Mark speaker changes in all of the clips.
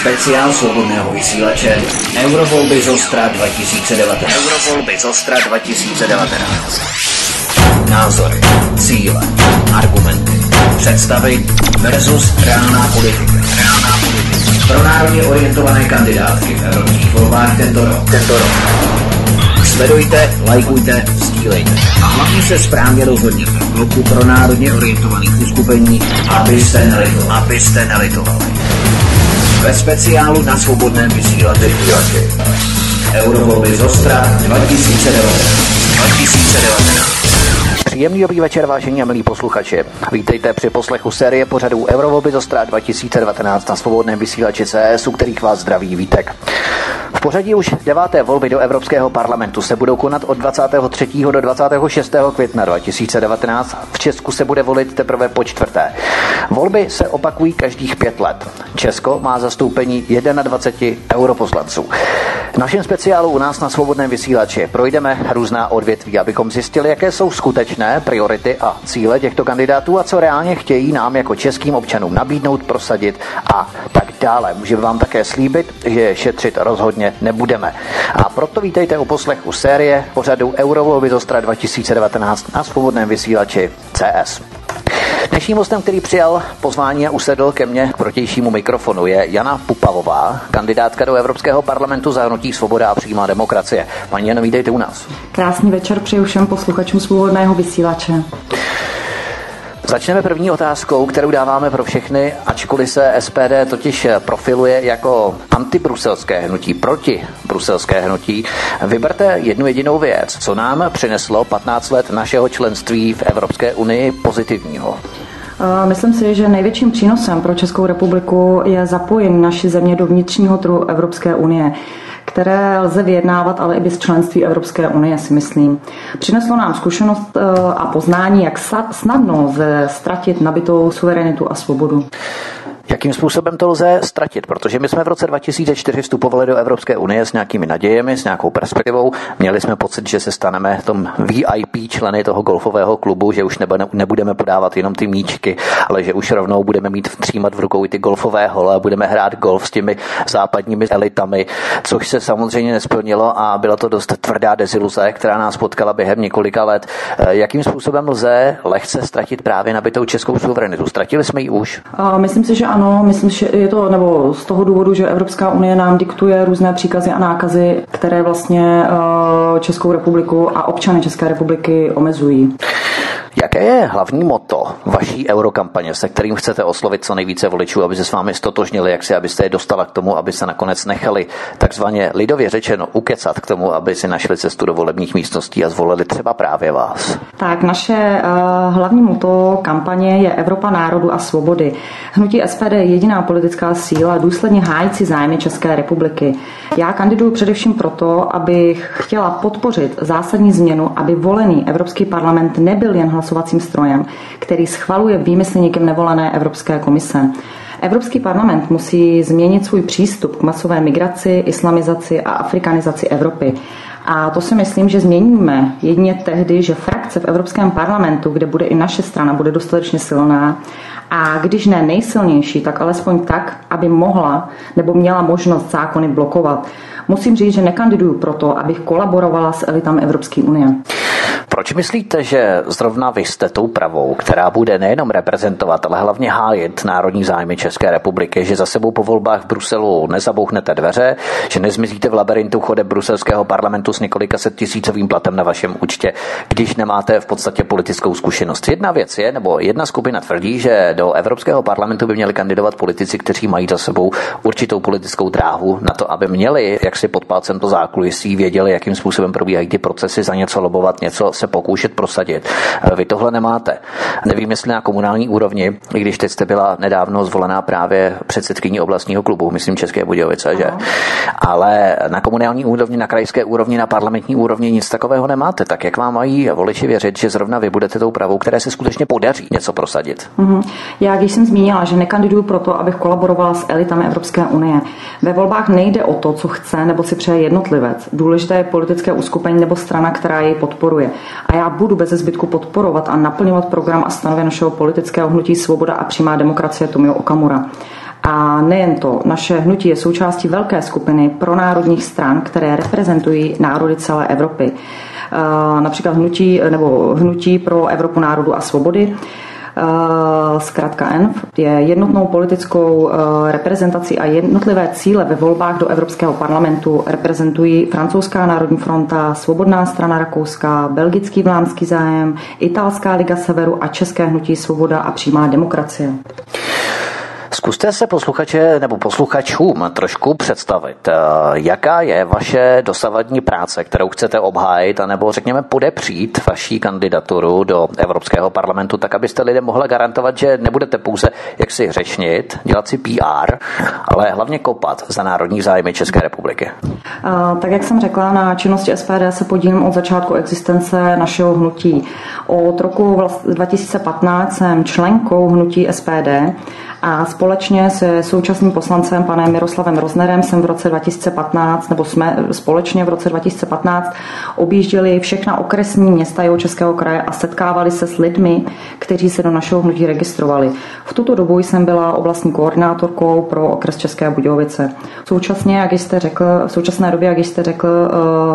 Speaker 1: Speciál svobodného vysílače Eurovolby z Ostra 2019. Eurovolby z Ostra 2019. Názory, cíle, argumenty, představy versus reálná politika. Reálná politika. Pro národně orientované kandidátky v evropských volbách tento rok. Tento rok. Sledujte, lajkujte, sdílejte. A hlavně se správně rozhodněte v bloku pro národně orientovaných uskupení, abyste nelitovali. Abyste nelitovali. Ve speciálu na svobodném vysílači. Eurovolby z Ostra 2019. 2019.
Speaker 2: Příjemný dobrý večer, vážení a milí posluchači. Vítejte při poslechu série pořadů Eurovolby Zostra 2019 na svobodném vysílači CS, u kterých vás zdraví Vítek. V pořadí už deváté volby do Evropského parlamentu se budou konat od 23. do 26. května 2019. V Česku se bude volit teprve po čtvrté. Volby se opakují každých pět let. Česko má zastoupení 21 europoslanců. V našem speciálu u nás na svobodném vysílači projdeme různá odvětví, abychom zjistili, jaké jsou skutečné priority a cíle těchto kandidátů a co reálně chtějí nám jako českým občanům nabídnout, prosadit a tak dále. Můžeme vám také slíbit, že šetřit rozhodně nebudeme. A proto vítejte u poslechu série pořadu Eurovolby z Ostra 2019 na svobodném vysílači CS. Dnešním hostem, který přijal pozvání a usedl ke mně k protějšímu mikrofonu, je Jana Pupavová, kandidátka do Evropského parlamentu za hnutí Svoboda a přímá demokracie. Paní Jano, vítejte u nás.
Speaker 3: Krásný večer přeju všem posluchačům svobodného vysílače.
Speaker 2: Začneme první otázkou, kterou dáváme pro všechny, ačkoliv se SPD totiž profiluje jako antibruselské hnutí, proti bruselské hnutí. Vyberte jednu jedinou věc, co nám přineslo 15 let našeho členství v Evropské unii pozitivního.
Speaker 3: Myslím si, že největším přínosem pro Českou republiku je zapojení naší země do vnitřního trhu Evropské unie které lze vyjednávat, ale i bez členství Evropské unie, si myslím. Přineslo nám zkušenost eh, a poznání, jak snadno ztratit nabitou suverenitu a svobodu.
Speaker 2: Jakým způsobem to lze ztratit? Protože my jsme v roce 2004 vstupovali do Evropské unie s nějakými nadějemi, s nějakou perspektivou. Měli jsme pocit, že se staneme tom VIP členy toho golfového klubu, že už nebudeme podávat jenom ty míčky, ale že už rovnou budeme mít třímat v rukou i ty golfové hole a budeme hrát golf s těmi západními elitami, což se samozřejmě nesplnilo a byla to dost tvrdá deziluze, která nás potkala během několika let. Eh, jakým způsobem lze lehce ztratit právě nabitou českou suverenitu? Ztratili jsme ji už?
Speaker 3: Myslím si, že ano myslím, že je to nebo z toho důvodu, že Evropská unie nám diktuje různé příkazy a nákazy, které vlastně eh, Českou republiku a občany České republiky omezují.
Speaker 2: Jaké je hlavní moto vaší eurokampaně, se kterým chcete oslovit co nejvíce voličů, aby se s vámi stotožnili, jak si abyste je dostala k tomu, aby se nakonec nechali takzvaně lidově řečeno ukecat k tomu, aby si našli cestu do volebních místností a zvolili třeba právě vás?
Speaker 3: Tak naše uh, hlavní moto kampaně je Evropa národu a svobody. Hnutí SPD je jediná politická síla důsledně hájící zájmy České republiky. Já kandiduji především proto, abych chtěla podpořit zásadní změnu, aby volený Evropský parlament nebyl jen hlasovacím strojem, který schvaluje výmysly někým nevolené Evropské komise. Evropský parlament musí změnit svůj přístup k masové migraci, islamizaci a afrikanizaci Evropy. A to si myslím, že změníme jedině tehdy, že frakce v Evropském parlamentu, kde bude i naše strana, bude dostatečně silná a když ne nejsilnější, tak alespoň tak, aby mohla nebo měla možnost zákony blokovat. Musím říct, že nekandiduju proto, abych kolaborovala s elitami Evropské unie.
Speaker 2: Proč myslíte, že zrovna vy jste tou pravou, která bude nejenom reprezentovat, ale hlavně hájit národní zájmy České republiky, že za sebou po volbách v Bruselu nezabouchnete dveře, že nezmizíte v labirintu chode bruselského parlamentu s několika set tisícovým platem na vašem účtě, když nemáte v podstatě politickou zkušenost. Jedna věc je, nebo jedna skupina tvrdí, že do Evropského parlamentu by měli kandidovat politici, kteří mají za sebou určitou politickou dráhu na to, aby měli, jak si pod palcem to zákulisí, věděli, jakým způsobem probíhají ty procesy, za něco lobovat, něco se pokoušet prosadit. Eh, vy tohle nemáte. Nevím, jestli na komunální úrovni, i když teď jste byla nedávno zvolená právě předsedkyní oblastního klubu, myslím České Budějovice, že? Ale na komunální úrovni, na krajské úrovni, na parlamentní úrovni nic takového nemáte. Tak jak vám mají voliči věřit, že zrovna vy budete tou pravou, které se skutečně podaří něco prosadit?
Speaker 3: Mm-hmm. Já, když jsem zmínila, že nekandiduju proto, abych kolaborovala s elitami Evropské unie, ve volbách nejde o to, co chce nebo si přeje jednotlivec. Důležité je politické uskupení nebo strana, která jej podporuje a já budu bez zbytku podporovat a naplňovat program a stanovy našeho politického hnutí Svoboda a přímá demokracie Tomio Okamura. A nejen to, naše hnutí je součástí velké skupiny pronárodních stran, které reprezentují národy celé Evropy. Například hnutí, nebo hnutí pro Evropu národu a svobody, zkrátka ENF, je jednotnou politickou eh, reprezentací a jednotlivé cíle ve volbách do Evropského parlamentu reprezentují Francouzská národní fronta, Svobodná strana Rakouska, Belgický vlámský zájem, Italská liga severu a České hnutí svoboda a přímá demokracie.
Speaker 2: Zkuste se posluchače nebo posluchačům trošku představit, eh, jaká je vaše dosavadní práce, kterou chcete obhájit, anebo řekněme podepřít vaší kandidaturu do Evropského parlamentu, tak abyste lidem mohli garantovat, že nebudete pouze jak si řečnit, dělat si PR, ale hlavně kopat za národní zájmy České republiky.
Speaker 3: A, tak jak jsem řekla, na činnosti SPD se podílím od začátku existence našeho hnutí. Od roku 2015 jsem členkou hnutí SPD a společně se současným poslancem panem Miroslavem Roznerem jsem v roce 2015, nebo jsme společně v roce 2015 objížděli všechna okresní města jeho českého kraje a setkávali se s lidmi, kteří se do našeho hnutí registrovali. V tuto dobu jsem byla oblastní koordinátorkou pro okres České Budějovice. Současně, jak jste řekl, v současné době, jak jste řekl,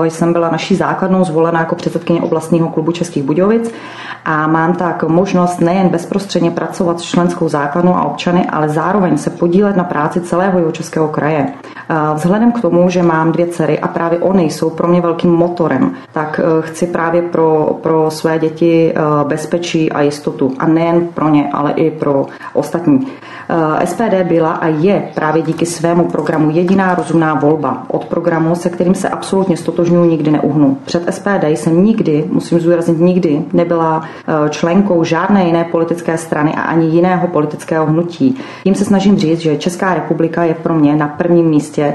Speaker 3: eh, jsem byla naší základnou zvolena jako předsedkyně oblastního klubu Českých Budějovic a mám tak možnost nejen bezprostředně pracovat s členskou základnou a občany, ale zároveň se podílet na práci celého jeho českého kraje. Vzhledem k tomu, že mám dvě dcery a právě oni jsou pro mě velkým motorem, tak eh, chci právě pro, pro své děti eh, bezpečí a jistotu. A nejen pro ně, ale i pro ostatní. Eh, SPD byla a je právě díky svému programu jediná rozumná volba. Od programu, se kterým se absolutně stotožňuji, nikdy neuhnu. Před SPD jsem nikdy, musím zúraznit nikdy, nebyla eh, členkou žádné jiné politické strany a ani jiného politického hnutí. Tím se snažím říct, že Česká republika je pro mě na prvním místě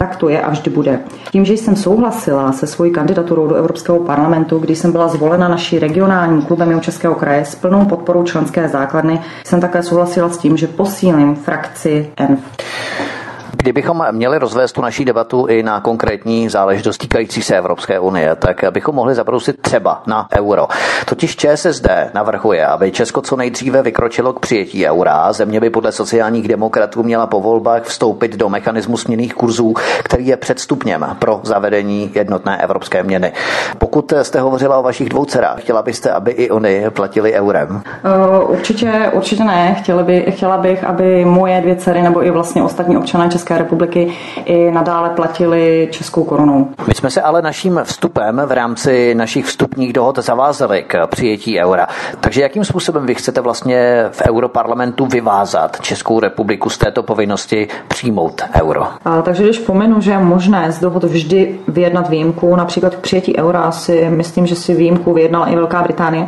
Speaker 3: tak to je a vždy bude. Tím, že jsem souhlasila se svojí kandidaturou do Evropského parlamentu, když jsem byla zvolena naší regionálním klubem Českého kraje s plnou podporou členské základny, jsem také souhlasila s tím, že posílím frakci ENF.
Speaker 2: Kdybychom měli rozvést tu naší debatu i na konkrétní záležitost týkající se Evropské unie, tak bychom mohli zabrousit třeba na euro. Totiž ČSSD navrhuje, aby Česko co nejdříve vykročilo k přijetí eura. Země by podle sociálních demokratů měla po volbách vstoupit do mechanismu směných kurzů, který je předstupněm pro zavedení jednotné evropské měny. Pokud jste hovořila o vašich dvou dcerách, chtěla byste, aby i oni platili eurem?
Speaker 3: Uh, určitě, určitě ne. Chtěla, by, chtěla bych, aby moje dvě dcery nebo i vlastně ostatní občané České republiky i nadále platili českou korunou.
Speaker 2: My jsme se ale naším vstupem v rámci našich vstupních dohod zavázali k přijetí eura. Takže jakým způsobem vy chcete vlastně v Europarlamentu vyvázat Českou republiku z této povinnosti přijmout euro?
Speaker 3: A, takže když pomenu, že je možné z dohod vždy vyjednat výjimku, například k přijetí eura si myslím, že si výjimku vyjednala i Velká Británie,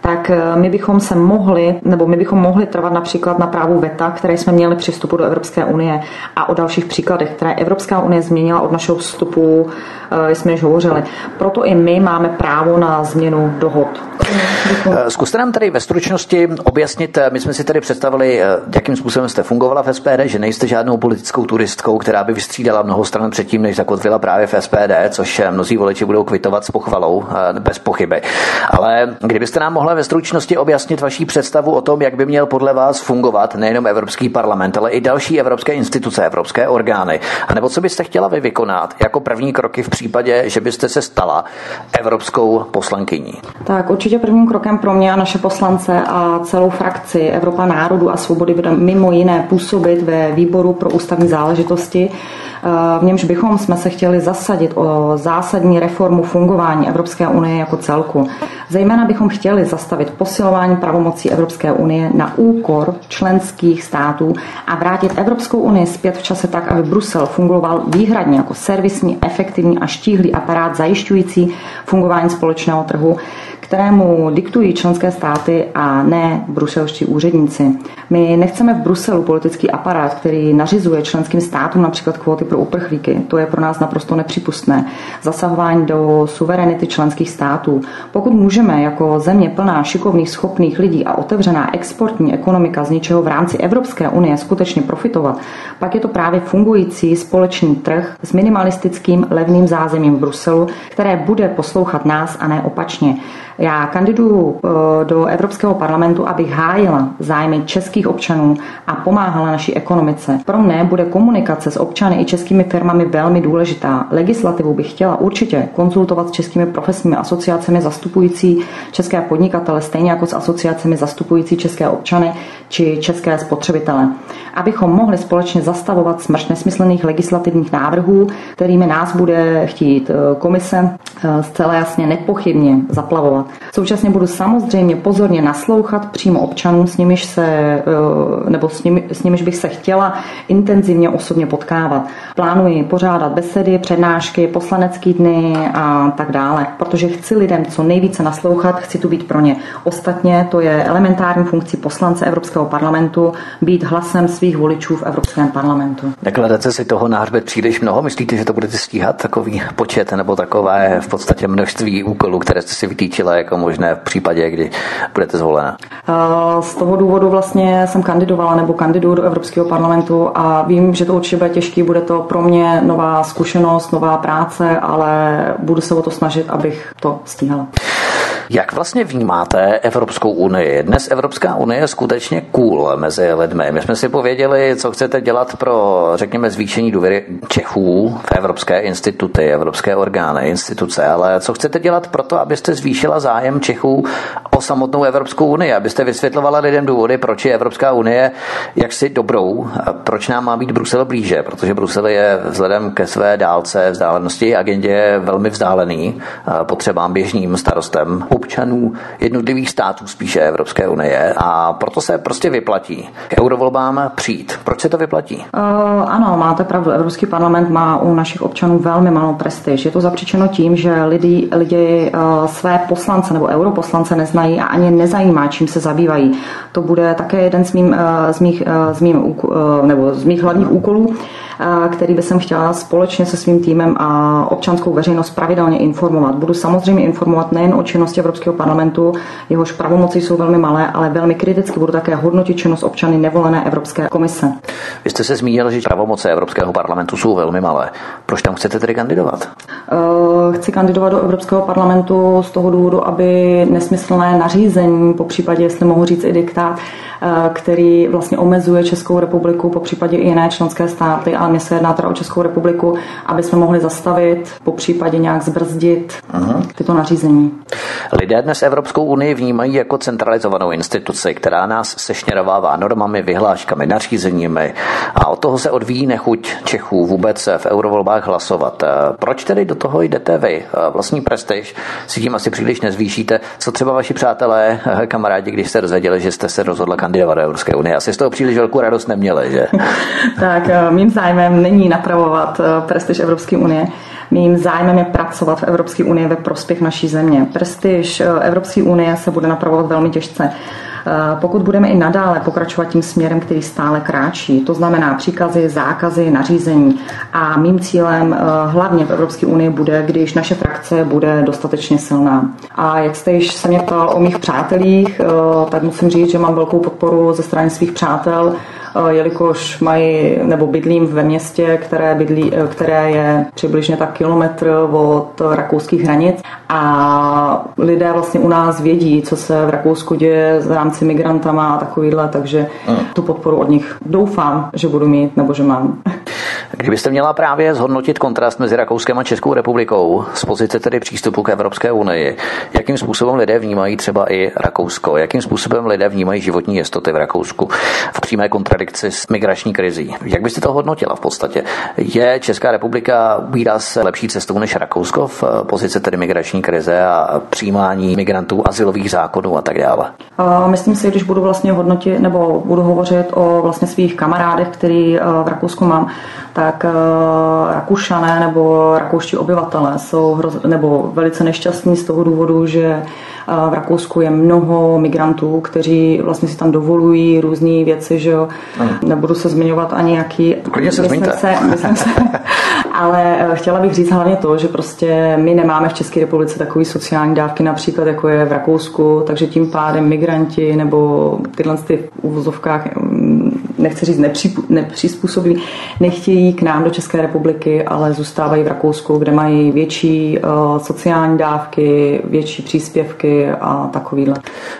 Speaker 3: tak eh, my bychom se mohli, nebo my bychom mohli trvat například na právu VETA, které jsme měli při vstupu do Evropské unie a o dalších příkladech, které Evropská unie změnila od našeho vstupu, eh, jsme již hovořili. Proto i my máme právo na změnu dohod.
Speaker 2: Eh, zkuste nám tady ve stručnosti objasnit, my jsme si tady představili, jakým způsobem jste fungovala v SPD, že nejste žádnou politickou turistkou, která by vystřídala mnoho stran předtím, než zakotvila právě v SPD, což mnozí voliči budou kvitovat s pochvalou, bez pochyby. Ale kdybyste nám mohla mohla ve stručnosti objasnit vaší představu o tom, jak by měl podle vás fungovat nejenom Evropský parlament, ale i další evropské instituce, evropské orgány? A nebo co byste chtěla vy vykonat jako první kroky v případě, že byste se stala evropskou poslankyní?
Speaker 3: Tak určitě prvním krokem pro mě a naše poslance a celou frakci Evropa národu a svobody bude mimo jiné působit ve výboru pro ústavní záležitosti, v němž bychom jsme se chtěli zasadit o zásadní reformu fungování Evropské unie jako celku. Zejména bychom chtěli zastavit posilování pravomocí Evropské unie na úkor členských států a vrátit Evropskou unii zpět v čase tak, aby Brusel fungoval výhradně jako servisní, efektivní a štíhlý aparát zajišťující fungování společného trhu, kterému diktují členské státy a ne bruselští úředníci. My nechceme v Bruselu politický aparát, který nařizuje členským státům například kvóty pro uprchlíky. To je pro nás naprosto nepřípustné. Zasahování do suverenity členských států. Pokud můžeme jako země plná šikovných, schopných lidí a otevřená exportní ekonomika z ničeho v rámci Evropské unie skutečně profitovat, pak je to právě fungující společný trh s minimalistickým levným zázemím v Bruselu, které bude poslouchat nás a ne opačně. Já kandiduju eh, do Evropského parlamentu, abych hájila zájmy českých občanů a pomáhala naší ekonomice. Pro mne bude komunikace s občany i českými firmami velmi důležitá. Legislativu bych chtěla určitě konzultovat s českými profesními asociacemi zastupující české podnikatele, stejně jako s asociacemi zastupující české občany či české spotřebitele. Abychom mohli společně zastavovat smrš nesmyslných legislativních návrhů, kterými nás bude chtít eh, komise eh, zcela jasně nepochybně zaplavovat. Současně budu samozřejmě pozorně naslouchat přímo občanům, s nimiž se, eh, nebo s, nimi, s nimiž bych se chtěla intenzivně osobně potkávat. Plánuji pořádat besedy, přednášky, poslanecký dny a tak dále, protože chci lidem co nejvíce naslouchat, chci tu být pro ně. Ostatně to je elementární funkcí poslance Evropského parlamentu být hlasem svých voličů v Evropském parlamentu.
Speaker 2: Nekladete si toho na příliš mnoho? Myslíte, že to budete stíhat takový počet nebo takové v podstatě množství úkolů, které jste si vytýčila jako možné v případě, kdy budete zvolena?
Speaker 3: Z toho důvodu vlastně jsem kandidovala nebo kandiduju do Evropského parlamentu a vím, že to určitě bude těžký, bude to pro mě nová zkušenost, nová práce, ale budu se o to snažit, abych to stíhala.
Speaker 2: Jak vlastně vnímáte Evropskou unii? Dnes Evropská unie je skutečně cool mezi lidmi. My jsme si pověděli, co chcete dělat pro, řekněme, zvýšení důvěry Čechů v evropské instituty, evropské orgány, instituce, ale co chcete dělat pro to, abyste zvýšila zájem Čechů o samotnou Evropskou unii, abyste vysvětlovala lidem důvody, proč je Evropská unie jaksi dobrou, proč nám má být Brusel blíže, protože Brusel je vzhledem ke své dálce, vzdálenosti agendě velmi vzdálený potřebám běžným starostem občanů jednotlivých států spíše Evropské unie a proto se prostě vyplatí k eurovolbám přijít. Proč se to vyplatí? Uh,
Speaker 3: ano, máte pravdu. Evropský parlament má u našich občanů velmi malou prestiž. Je to zapříčeno tím, že lidi, lidi uh, své poslance nebo europoslance neznají a ani nezajímá, čím se zabývají. To bude také jeden z, mým, uh, z, mých, uh, z, mým, uh, nebo z mých hlavních úkolů který by jsem chtěla společně se svým týmem a občanskou veřejnost pravidelně informovat. Budu samozřejmě informovat nejen o činnosti Evropského parlamentu, jehož pravomoci jsou velmi malé, ale velmi kriticky budu také hodnotit činnost občany nevolené Evropské komise.
Speaker 2: Vy jste se zmínil, že pravomoce Evropského parlamentu jsou velmi malé. Proč tam chcete tedy kandidovat?
Speaker 3: Chci kandidovat do Evropského parlamentu z toho důvodu, aby nesmyslné nařízení, po případě, jestli mohu říct i diktát, Eh, který vlastně omezuje Českou republiku, po případě i jiné členské státy, ale mě se jedná teda o Českou republiku, aby jsme mohli zastavit, po případě nějak zbrzdit Aha. tyto nařízení.
Speaker 2: Lidé dnes Evropskou unii vnímají jako centralizovanou instituci, která nás sešněrovává normami, vyhláškami, nařízeními a od toho se odvíjí nechuť Čechů vůbec v eurovolbách hlasovat. Proč tedy do toho jdete vy? Vlastní prestiž si tím asi příliš nezvýšíte. Co třeba vaši přátelé, kamarádi, když jste dozvěděli, že jste se rozhodla kandidovat do Evropské unie. Asi z toho příliš velkou radost neměli, že?
Speaker 3: tak eh, mým zájmem není napravovat eh, prestiž Evropské unie. Mým zájmem je pracovat v Evropské unii ve prospěch naší země. Prestiž eh, Evropské unie se bude napravovat velmi těžce. Pokud budeme i nadále pokračovat tím směrem, který stále kráčí, to znamená příkazy, zákazy, nařízení a mým cílem hlavně v Evropské unii bude, když naše frakce bude dostatečně silná. A jak jste již se mě ptal o mých přátelích, tak musím říct, že mám velkou podporu ze strany svých přátel, Eh, jelikož mají nebo bydlím ve městě, které, bydlí, eh, které je přibližně tak kilometr od rakouských hranic a lidé vlastně u nás vědí, co se v Rakousku děje v rámci migrantama a takovýhle, takže tu podporu od nich doufám, že budu mít nebo že mám.
Speaker 2: Kdybyste měla právě zhodnotit kontrast mezi Rakouskem a Českou republikou z pozice tedy přístupu k Evropské unii, jakým způsobem lidé vnímají třeba i Rakousko, jakým způsobem lidé vnímají životní jistoty v Rakousku v přímé kontradikci s migrační krizí. Jak byste to hodnotila v podstatě? Je Česká republika se lepší cestou než Rakousko v pozici tedy migrační krize a přijímání migrantů, asilových zákonů a tak dále?
Speaker 3: Myslím si, když budu vlastně hodnotit nebo budu hovořit o vlastně svých kamarádech, který eh, v Rakousku mám, tak uh, Rakušané nebo rakouští obyvatelé jsou hroz, nebo velice nešťastní z toho důvodu, že v Rakousku je mnoho migrantů, kteří vlastně si tam dovolují různé věci, že jo. Nebudu se zmiňovat ani jaký.
Speaker 2: Klidně se zmiňte. Se,
Speaker 3: se, ale eh, chtěla bych říct hlavně to, že prostě my nemáme v České republice takové sociální dávky, například jako je v Rakousku, takže tím pádem migranti nebo tyhle ty v uvozovkách mm, nechci říct nepřizpůsobí, nechtějí k nám do České republiky, ale zůstávají v Rakousku, kde mají větší uh, sociální dávky, větší příspěvky a takovýhle.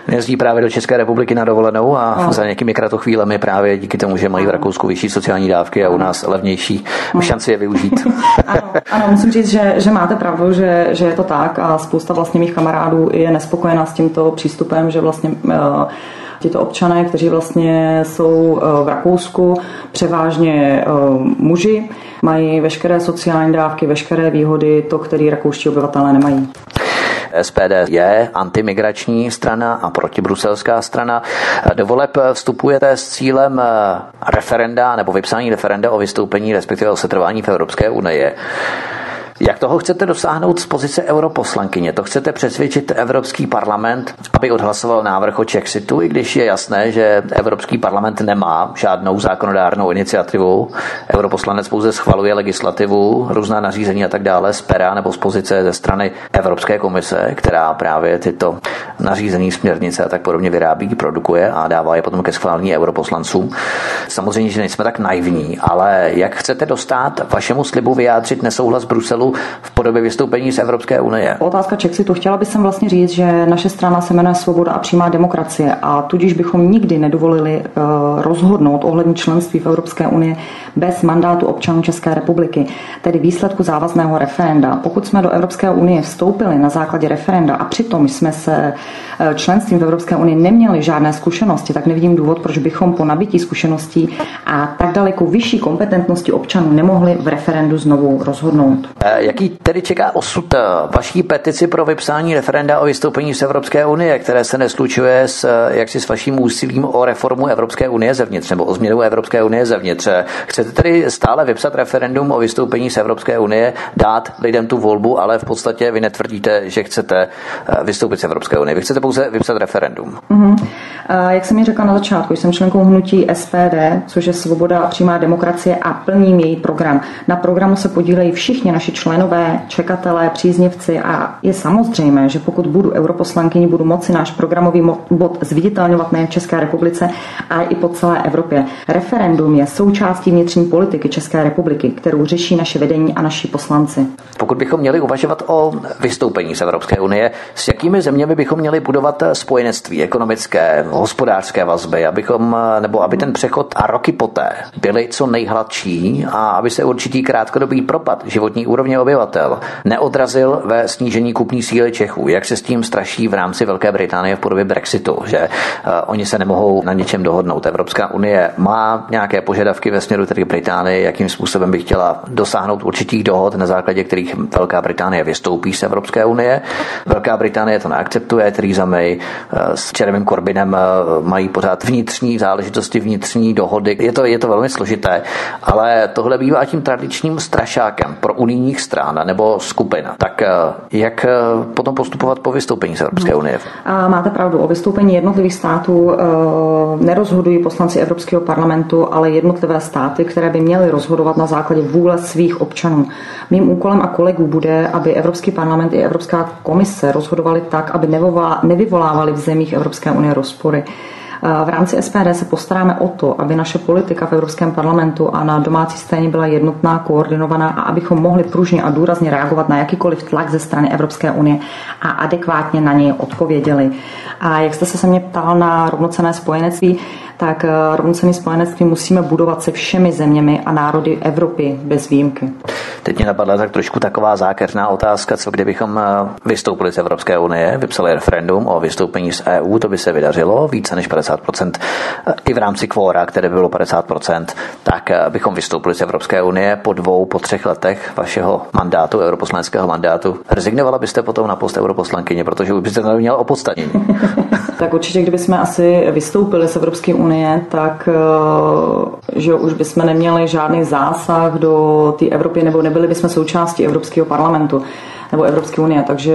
Speaker 2: Jezdí právě do České republiky na dovolenou a no. za nějakými kratochvílemi právě díky tomu, že mají v Rakousku vyšší sociální dávky a u nás levnější, no. šanci je využít.
Speaker 3: ano, ano, musím říct, že, že máte pravdu, že, že je to tak a spousta vlastně mých kamarádů je nespokojená s tímto přístupem, že vlastně uh, Tito občané, kteří vlastně jsou eh, v Rakousku, převážně eh, muži, mají veškeré sociální dávky, veškeré výhody, to, které rakouští obyvatelé nemají.
Speaker 2: SPD je antimigrační strana a protibruselská strana. Do voleb vstupujete s cílem eh, referenda nebo vypsání referenda o vystoupení, respektive o setrvání v Evropské unii. Jak toho chcete dosáhnout z pozice europoslankyně? To chcete přesvědčit Evropský parlament, aby odhlasoval návrh o Chexitu, i když je jasné, že Evropský parlament nemá žádnou zákonodárnou iniciativu. Europoslanec pouze schvaluje legislativu, různá nařízení a tak dále z pera nebo z pozice ze strany Evropské komise, která právě tyto nařízení, směrnice a tak podobně vyrábí, produkuje a dává je potom ke schválení europoslancům. Samozřejmě, že nejsme tak naivní, ale jak chcete dostat vašemu slibu vyjádřit nesouhlas Bruselu v podobě vystoupení z Evropské unie.
Speaker 3: Otázka Čexitu. Chtěla bych sem vlastně říct, že naše strana se jmenuje Svoboda a přímá demokracie a tudíž bychom nikdy nedovolili uh, rozhodnout ohledně členství v Evropské unii bez mandátu občanů České republiky, tedy výsledku závazného referenda. Pokud jsme do Evropské unie vstoupili na základě referenda a přitom jsme se eh, členstvím v Evropské unii neměli žádné zkušenosti, tak nevidím důvod, proč bychom po nabití zkušeností a tak daleko vyšší kompetentnosti občanů nemohli v referendu znovu rozhodnout.
Speaker 2: Eh, jaký tedy čeká osud eh, vaší petici pro vypsání referenda o vystoupení z Evropské unie, které se neslučuje s, jaksi s vaším úsilím o reformu Evropské unie zevnitř nebo o změnu Evropské unie zevnitř? Chce Chcete tedy stále vypsat referendum o vystoupení z Evropské unie, dát lidem tu volbu, ale v podstatě vy netvrdíte, že chcete eh, vystoupit z Evropské unie. Vy chcete pouze vypsat referendum.
Speaker 3: Mm-hmm. Jak jsem ji řekla na začátku, jsem členkou hnutí SPD, což je Svoboda a přímá demokracie a plním její program. Na programu se podílejí všichni naši členové, čekatelé, příznivci a je samozřejmé, že pokud budu europoslankyní, budu moci náš programový bod zviditelňovat nejen v České republice, ale i po celé Evropě. Referendum je součástí vnitřní politiky České republiky, kterou řeší naše vedení a naši poslanci.
Speaker 2: Pokud bychom měli uvažovat o vystoupení z Evropské unie, s jakými zeměmi bychom měli budovat spojenectví ekonomické, hospodářské vazby, abychom, nebo aby ten přechod a roky poté byly co nejhladší a aby se určitý krátkodobý propad životní úrovně obyvatel neodrazil ve snížení kupní síly Čechů. Jak se s tím straší v rámci Velké Británie v podobě Brexitu, že uh, oni se nemohou na něčem dohodnout. Evropská unie má nějaké požadavky ve směru tedy Británie, jakým způsobem by chtěla dosáhnout určitých dohod, na základě kterých Velká Británie vystoupí z Evropské unie. Velká Británie to neakceptuje, Theresa May eh, s Jeremym Corbinem eh, mají pořád vnitřní záležitosti, vnitřní dohody. Je to, je to velmi složité, ale tohle bývá tím tradičním strašákem pro unijních stran nebo skupin. Tak eh, jak potom postupovat po vystoupení z Evropské unie?
Speaker 3: A máte pravdu, o vystoupení jednotlivých států nerozhodují poslanci Evropského parlamentu, ale jednotlivé státy, které by měly rozhodovat na základě vůle svých občanů. Mým úkolem a kolegů bude, aby Evropský parlament i Evropská komise rozhodovali tak, aby nevyvolávali v zemích Evropské unie rozpory. V rámci SPD se postaráme o to, aby naše politika v Evropském parlamentu a na domácí scéně byla jednotná, koordinovaná a abychom mohli pružně a důrazně reagovat na jakýkoliv tlak ze strany Evropské unie a adekvátně na něj odpověděli. A jak jste se se mě ptal na rovnocené spojenectví, tak eh, rovnocené spojenectví musíme budovat se všemi zeměmi a národy Evropy bez výjimky.
Speaker 2: Teď mě napadla tak trošku taková zákeřná otázka, co kdybychom eh, vystoupili z Evropské unie, vypsali referendum o vystoupení z EU, to by se vydařilo více než 50%, eh, i v rámci kvóra, které by bylo 50%, tak bychom vystoupili z Evropské unie po dvou, po třech letech vašeho mandátu, europoslanského mandátu. Rezignovala byste potom na post europoslankyně, protože už byste to měl opodstatnění.
Speaker 3: tak určitě, kdybychom asi vystoupili z Evropské unie, tak eh, že už bychom neměli žádný zásah do té Evropy nebo nebyli bychom součástí Evropského parlamentu. Nebo Evropské unie, takže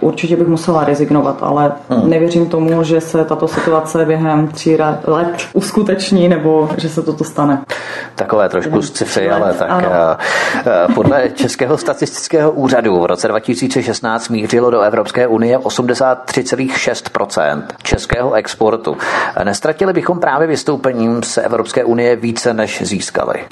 Speaker 3: určitě bych musela rezignovat, ale hmm. nevěřím tomu, že se tato situace během tří let uskuteční nebo že se toto stane.
Speaker 2: Takové trošku sci-fi, ale tak ano. Eh, eh, podle Českého statistického úřadu v roce 2016 mířilo do Evropské unie 83,6% českého exportu. Nestratili bychom právě vystoupením z Evropské unie více, než získali.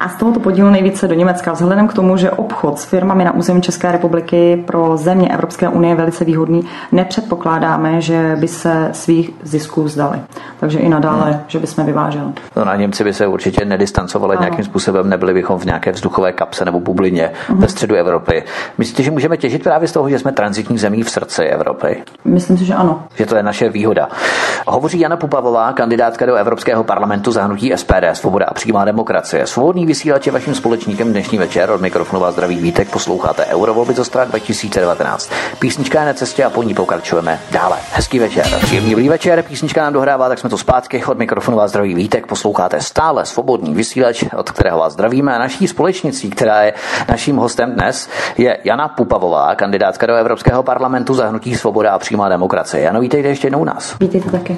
Speaker 3: A z tohoto podílu nejvíce do Německa, vzhledem k tomu, že obchod s firmami na území České republiky pro země Evropské unie je velice výhodný, nepředpokládáme, že by se svých zisků vzdali. Takže i nadále, hmm. že bychom vyváželi.
Speaker 2: No na Němci by se určitě nedistancovali ano. nějakým způsobem, nebyli bychom v nějaké vzduchové kapse nebo bublině uh-huh. ve středu Evropy. Myslíte, že můžeme těžit právě z toho, že jsme transitní zemí v srdci Evropy?
Speaker 3: Myslím si, že ano.
Speaker 2: Že to je naše výhoda. Hovoří Jana Pupavová, kandidátka do Evropského parlamentu za hnutí SPD, Svoboda a přímá demokracie. Svobodný vysílač je vaším společníkem dnešní večer. Od mikrofonu vás zdraví vítek, posloucháte Eurovolby stran 2019. Písnička je na cestě a po ní pokračujeme dále. Hezký večer. Příjemný dobrý večer, písnička nám dohrává, tak jsme to zpátky. Od mikrofonu vás zdraví vítek, posloucháte stále svobodný vysílač, od kterého vás zdravíme. A naší společnicí, která je naším hostem dnes, je Jana Pupavová, kandidátka do Evropského parlamentu za hnutí Svoboda a přímá demokracie. Jano, vítejte ještě jednou u nás.
Speaker 3: Vítejte také.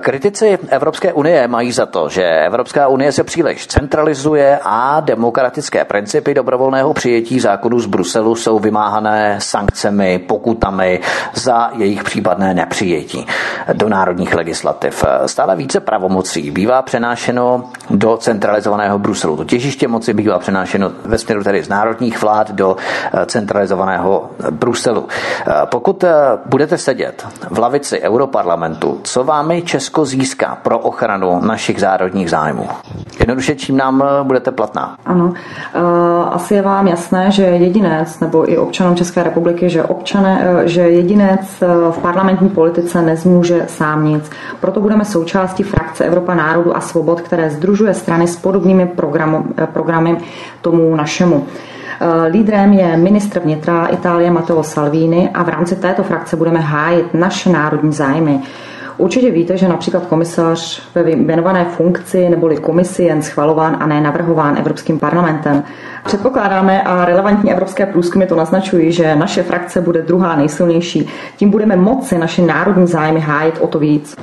Speaker 2: Kritici Evropské unie mají za to, že Evropská unie se příliš centralizuje a demokratické principy dobrovolného přijetí zákonů z Bruselu jsou vymáhané sankcemi, pokutami za jejich případné nepřijetí do národních legislativ. Stále více pravomocí bývá přenášeno do centralizovaného Bruselu. To těžiště moci bývá přenášeno ve směru tedy z národních vlád do centralizovaného Bruselu. Pokud budete sedět v lavici Europarlamentu, co vámi Česko získá pro ochranu našich zárodních zájmů? Jednoduše, čím nám eh, budete platná?
Speaker 3: Ano, eh, asi je vám jasné, že jedinec, nebo i občanům České republiky, že, občane, eh, že jedinec v parlamentní politice nezmůže sám nic. Proto budeme součástí frakce Evropa národu a svobod, které združuje strany s podobnými programy tomu našemu. Lídrem je ministr vnitra Itálie Matteo Salvini a v rámci této frakce budeme hájit naše národní zájmy. Určitě víte, že například komisař ve jmenované funkci neboli komisi jen schvalován a ne navrhován Evropským parlamentem. Předpokládáme a relevantní evropské průzkumy to naznačují, že naše frakce bude druhá nejsilnější. Tím budeme moci naše národní zájmy hájit o to víc.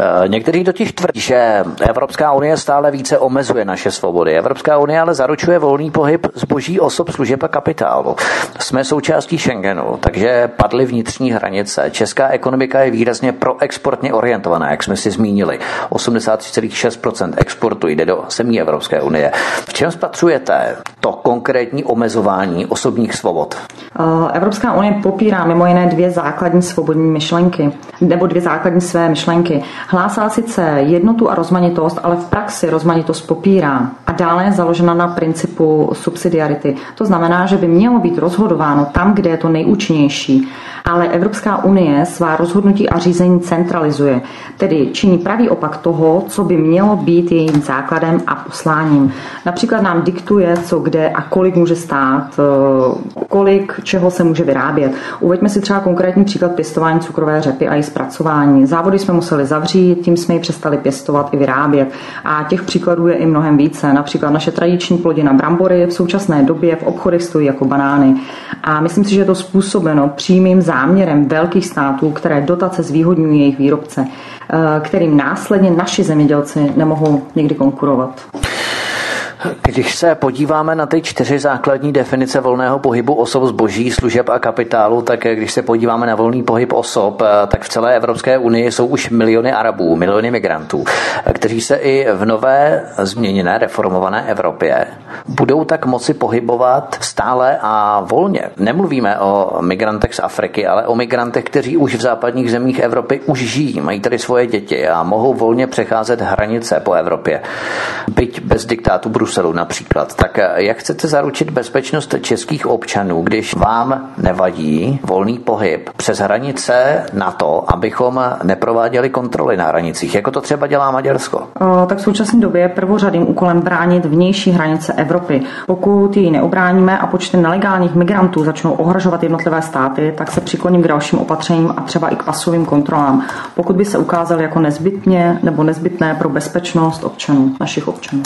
Speaker 2: Eh, někteří totiž tvrdí, že Evropská unie stále více omezuje naše svobody. Evropská unie ale zaručuje volný pohyb zboží osob, služeb a kapitálu. Jsme součástí Schengenu, takže padly vnitřní hranice. Česká ekonomika je výrazně proexportně orientovaná, jak jsme si zmínili. 83,6% exportu jde do zemí Evropské unie. V čem spatřujete to konkrétní omezování osobních svobod?
Speaker 3: Eh, Evropská unie popírá mimo jiné dvě základní svobodní myšlenky, nebo dvě základní své myšlenky. Hlásá sice jednotu a rozmanitost, ale v praxi rozmanitost popírá. A dále je založena na principu subsidiarity. To znamená, že by mělo být rozhodováno tam, kde je to nejúčinnější ale Evropská unie svá rozhodnutí a řízení centralizuje, tedy činí pravý opak toho, co by mělo být jejím základem a posláním. Například nám diktuje, co kde a kolik může stát, eh, kolik čeho se může vyrábět. Uveďme si třeba konkrétní příklad pěstování cukrové řepy a její zpracování. Závody jsme museli zavřít, tím jsme ji přestali pěstovat i vyrábět. A těch příkladů je i mnohem více. Například naše tradiční plodina brambory v současné době v obchodech stojí jako banány. A myslím si, že je to způsobeno přímým záměrem velkých států, které dotace zvýhodňují jejich výrobce, eh, kterým následně naši zemědělci nemohou nikdy konkurovat.
Speaker 2: Když se podíváme na ty čtyři základní definice volného pohybu osob, zboží, služeb a kapitálu, tak když se podíváme na volný pohyb osob, tak v celé Evropské unii jsou už miliony Arabů, miliony migrantů, kteří se i v nové změněné reformované Evropě budou tak moci pohybovat stále a volně. Nemluvíme o migrantech z Afriky, ale o migrantech, kteří už v západních zemích Evropy už žijí, mají tady svoje děti a mohou volně přecházet hranice po Evropě. Byť bez diktátu Bruselu Bruselu například, tak eh, jak chcete zaručit bezpečnost českých občanů, když vám nevadí volný pohyb přes hranice na to, abychom neprováděli kontroly na hranicích, jako to třeba dělá Maďarsko?
Speaker 3: O, tak v současné době je prvořadým úkolem bránit vnější hranice Evropy. Pokud ji neobráníme a počty nelegálních migrantů začnou ohrožovat jednotlivé státy, tak se přikloním k dalším opatřením a třeba i k pasovým kontrolám, pokud by se ukázaly jako nezbytně nebo nezbytné pro bezpečnost občanů, našich občanů.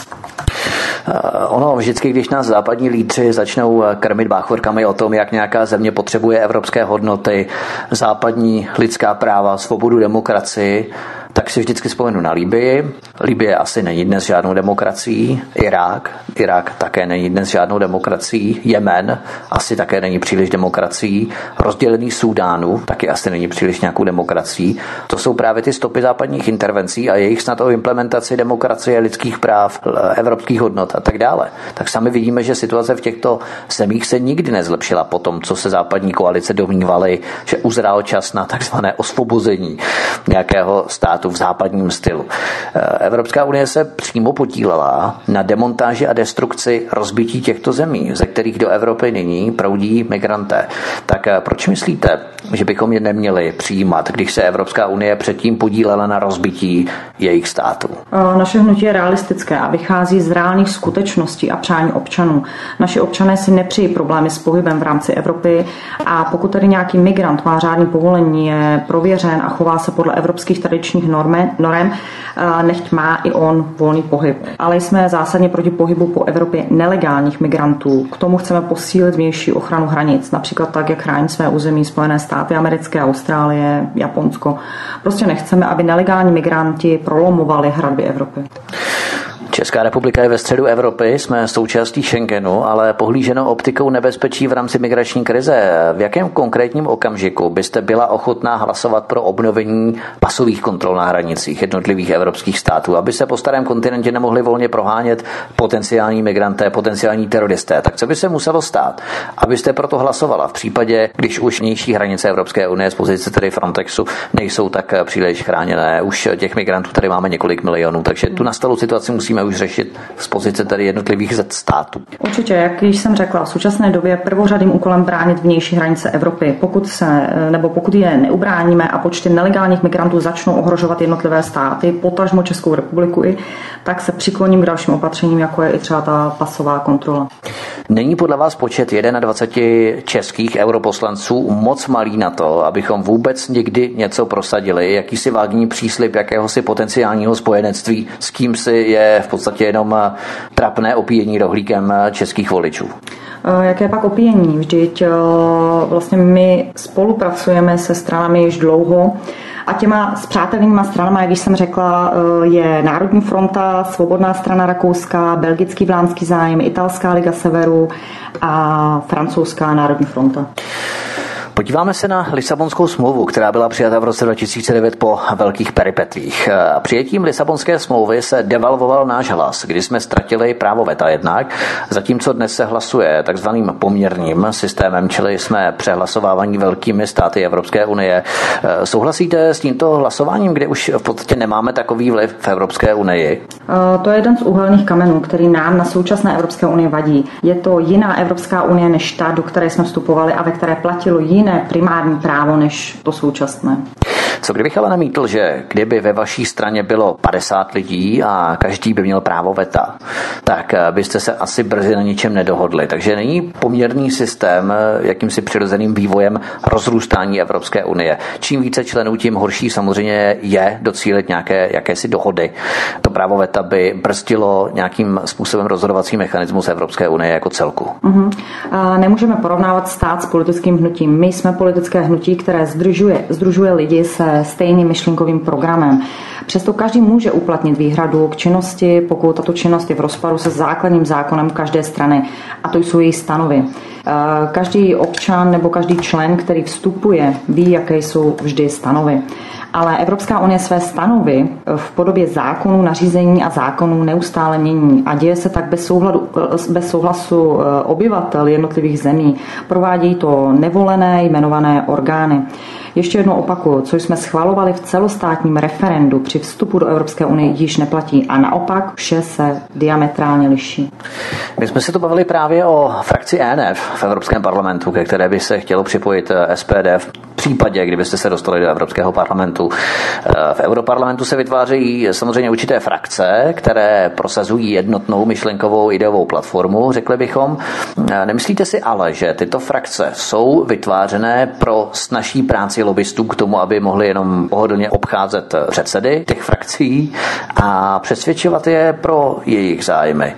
Speaker 2: Ono vždycky, když nás západní lídři začnou krmit báchorkami o tom, jak nějaká země potřebuje evropské hodnoty, západní lidská práva, svobodu, demokracii, tak si vždycky vzpomenu na Libii. Libie asi není dnes žádnou demokracií. Irák, Irák také není dnes žádnou demokracií. Jemen asi také není příliš demokracií. Rozdělený Súdánu taky asi není příliš nějakou demokracií. To jsou právě ty stopy západních intervencí a jejich snad o implementaci demokracie, lidských práv, evropských hodnot a tak dále. Tak sami vidíme, že situace v těchto zemích se nikdy nezlepšila po tom, co se západní koalice domnívaly, že uzrál čas na takzvané osvobození nějakého státu státu v západním stylu. Eh, Evropská unie se přímo podílela na demontáži a destrukci rozbití těchto zemí, ze kterých do Evropy nyní proudí migranté. Tak eh, proč myslíte, že bychom je neměli přijímat, když se Evropská unie předtím podílela na rozbití jejich států?
Speaker 3: Eh, naše hnutí je realistické a vychází z reálných skutečností a přání občanů. Naši občané si nepřijí problémy s pohybem v rámci Evropy a pokud tedy nějaký migrant má řádný povolení, je prověřen a chová se podle evropských tradičních norme, norem, nechť má i on volný pohyb. Ale jsme zásadně proti pohybu po Evropě nelegálních migrantů. K tomu chceme posílit vnější ochranu hranic, například tak, jak chrání své území Spojené státy americké, Austrálie, Japonsko. Prostě nechceme, aby nelegální migranti prolomovali hradby Evropy.
Speaker 2: Česká republika je ve středu Evropy, jsme součástí Schengenu, ale pohlíženo optikou nebezpečí v rámci migrační krize. V jakém konkrétním okamžiku byste byla ochotná hlasovat pro obnovení pasových kontrol na hranicích jednotlivých evropských států, aby se po starém kontinentě nemohli volně prohánět potenciální migranté, potenciální teroristé? Tak co by se muselo stát, abyste proto hlasovala v případě, když už vnější hranice Evropské unie z pozice tedy Frontexu nejsou tak příliš chráněné? Už těch migrantů tady máme několik milionů, takže tu nastalou situaci musíme už řešit z pozice tady jednotlivých států.
Speaker 3: Určitě, jak již jsem řekla, v současné době prvořadým úkolem bránit vnější hranice Evropy. Pokud se, nebo pokud je neubráníme a počty nelegálních migrantů začnou ohrožovat jednotlivé státy, potažmo Českou republiku i, tak se přikloním k dalším opatřením, jako je i třeba ta pasová kontrola.
Speaker 2: Není podle vás počet 21 českých europoslanců moc malý na to, abychom vůbec někdy něco prosadili, jakýsi vágní příslip jakéhosi potenciálního spojenectví, s kým si je v podstatě jenom eh, trapné opíjení rohlíkem eh, českých voličů.
Speaker 3: Eh, jaké pak opíjení? Vždyť vlastně my spolupracujeme se stranami již dlouho a těma spřátelenýma stranama, jak jsem řekla, je Národní fronta, Svobodná strana Rakouska, Belgický vlámský zájem, Italská liga severu a Francouzská národní fronta.
Speaker 2: Podíváme se na Lisabonskou smlouvu, která byla přijata v roce 2009 po velkých peripetích. Přijetím Lisabonské smlouvy se devalvoval náš hlas, kdy jsme ztratili právo veta jednak, zatímco dnes se hlasuje takzvaným poměrným systémem, čili jsme přehlasovávaní velkými státy Evropské unie. Souhlasíte s tímto hlasováním, kde už v podstatě nemáme takový vliv v Evropské unii?
Speaker 3: To je jeden z úhelných kamenů, který nám na současné Evropské unii vadí. Je to jiná Evropská unie než ta, do které jsme vstupovali a ve které platilo jiné jiné primární právo než to současné.
Speaker 2: Co kdybych ale namítl, že kdyby ve vaší straně bylo 50 lidí a každý by měl právo veta, tak eh, byste se asi brzy na ničem nedohodli. Takže není poměrný systém eh, jakýmsi přirozeným vývojem rozrůstání Evropské unie. Čím více členů, tím horší samozřejmě je docílit nějaké jakési dohody. To právo veta by brzdilo nějakým způsobem rozhodovací mechanismus Evropské unie jako celku.
Speaker 3: Uh-huh. Nemůžeme porovnávat stát s politickým hnutím. My jsme politické hnutí, které združuje, združuje lidi se stejným myšlenkovým programem. Přesto každý může uplatnit výhradu k činnosti, pokud tato činnost je v rozparu se základním zákonem každé strany, a to jsou její stanovy. Eh, každý občan nebo každý člen, který vstupuje, ví, jaké jsou vždy stanovy. Ale Evropská unie své stanovy v podobě zákonů, nařízení a zákonů neustále mění a děje se tak bez, souhladu, bez souhlasu eh, obyvatel jednotlivých zemí. Provádějí to nevolené jmenované orgány. Ještě jednou opakuju, co jsme schvalovali v celostátním referendu při vstupu do Evropské unie již neplatí a naopak vše se diametrálně liší.
Speaker 2: My jsme se to bavili právě o frakci ENF v Evropském parlamentu, ke které by se chtělo připojit eh, SPD v případě, kdybyste se dostali do Evropského parlamentu. Eh, v Europarlamentu se vytvářejí samozřejmě určité frakce, které prosazují jednotnou myšlenkovou ideovou platformu, řekli bychom. Eh, nemyslíte si ale, že tyto frakce jsou vytvářené pro snažší práci lobbystů k tomu, aby mohli jenom pohodlně obcházet předsedy těch frakcí a přesvědčovat je pro jejich zájmy.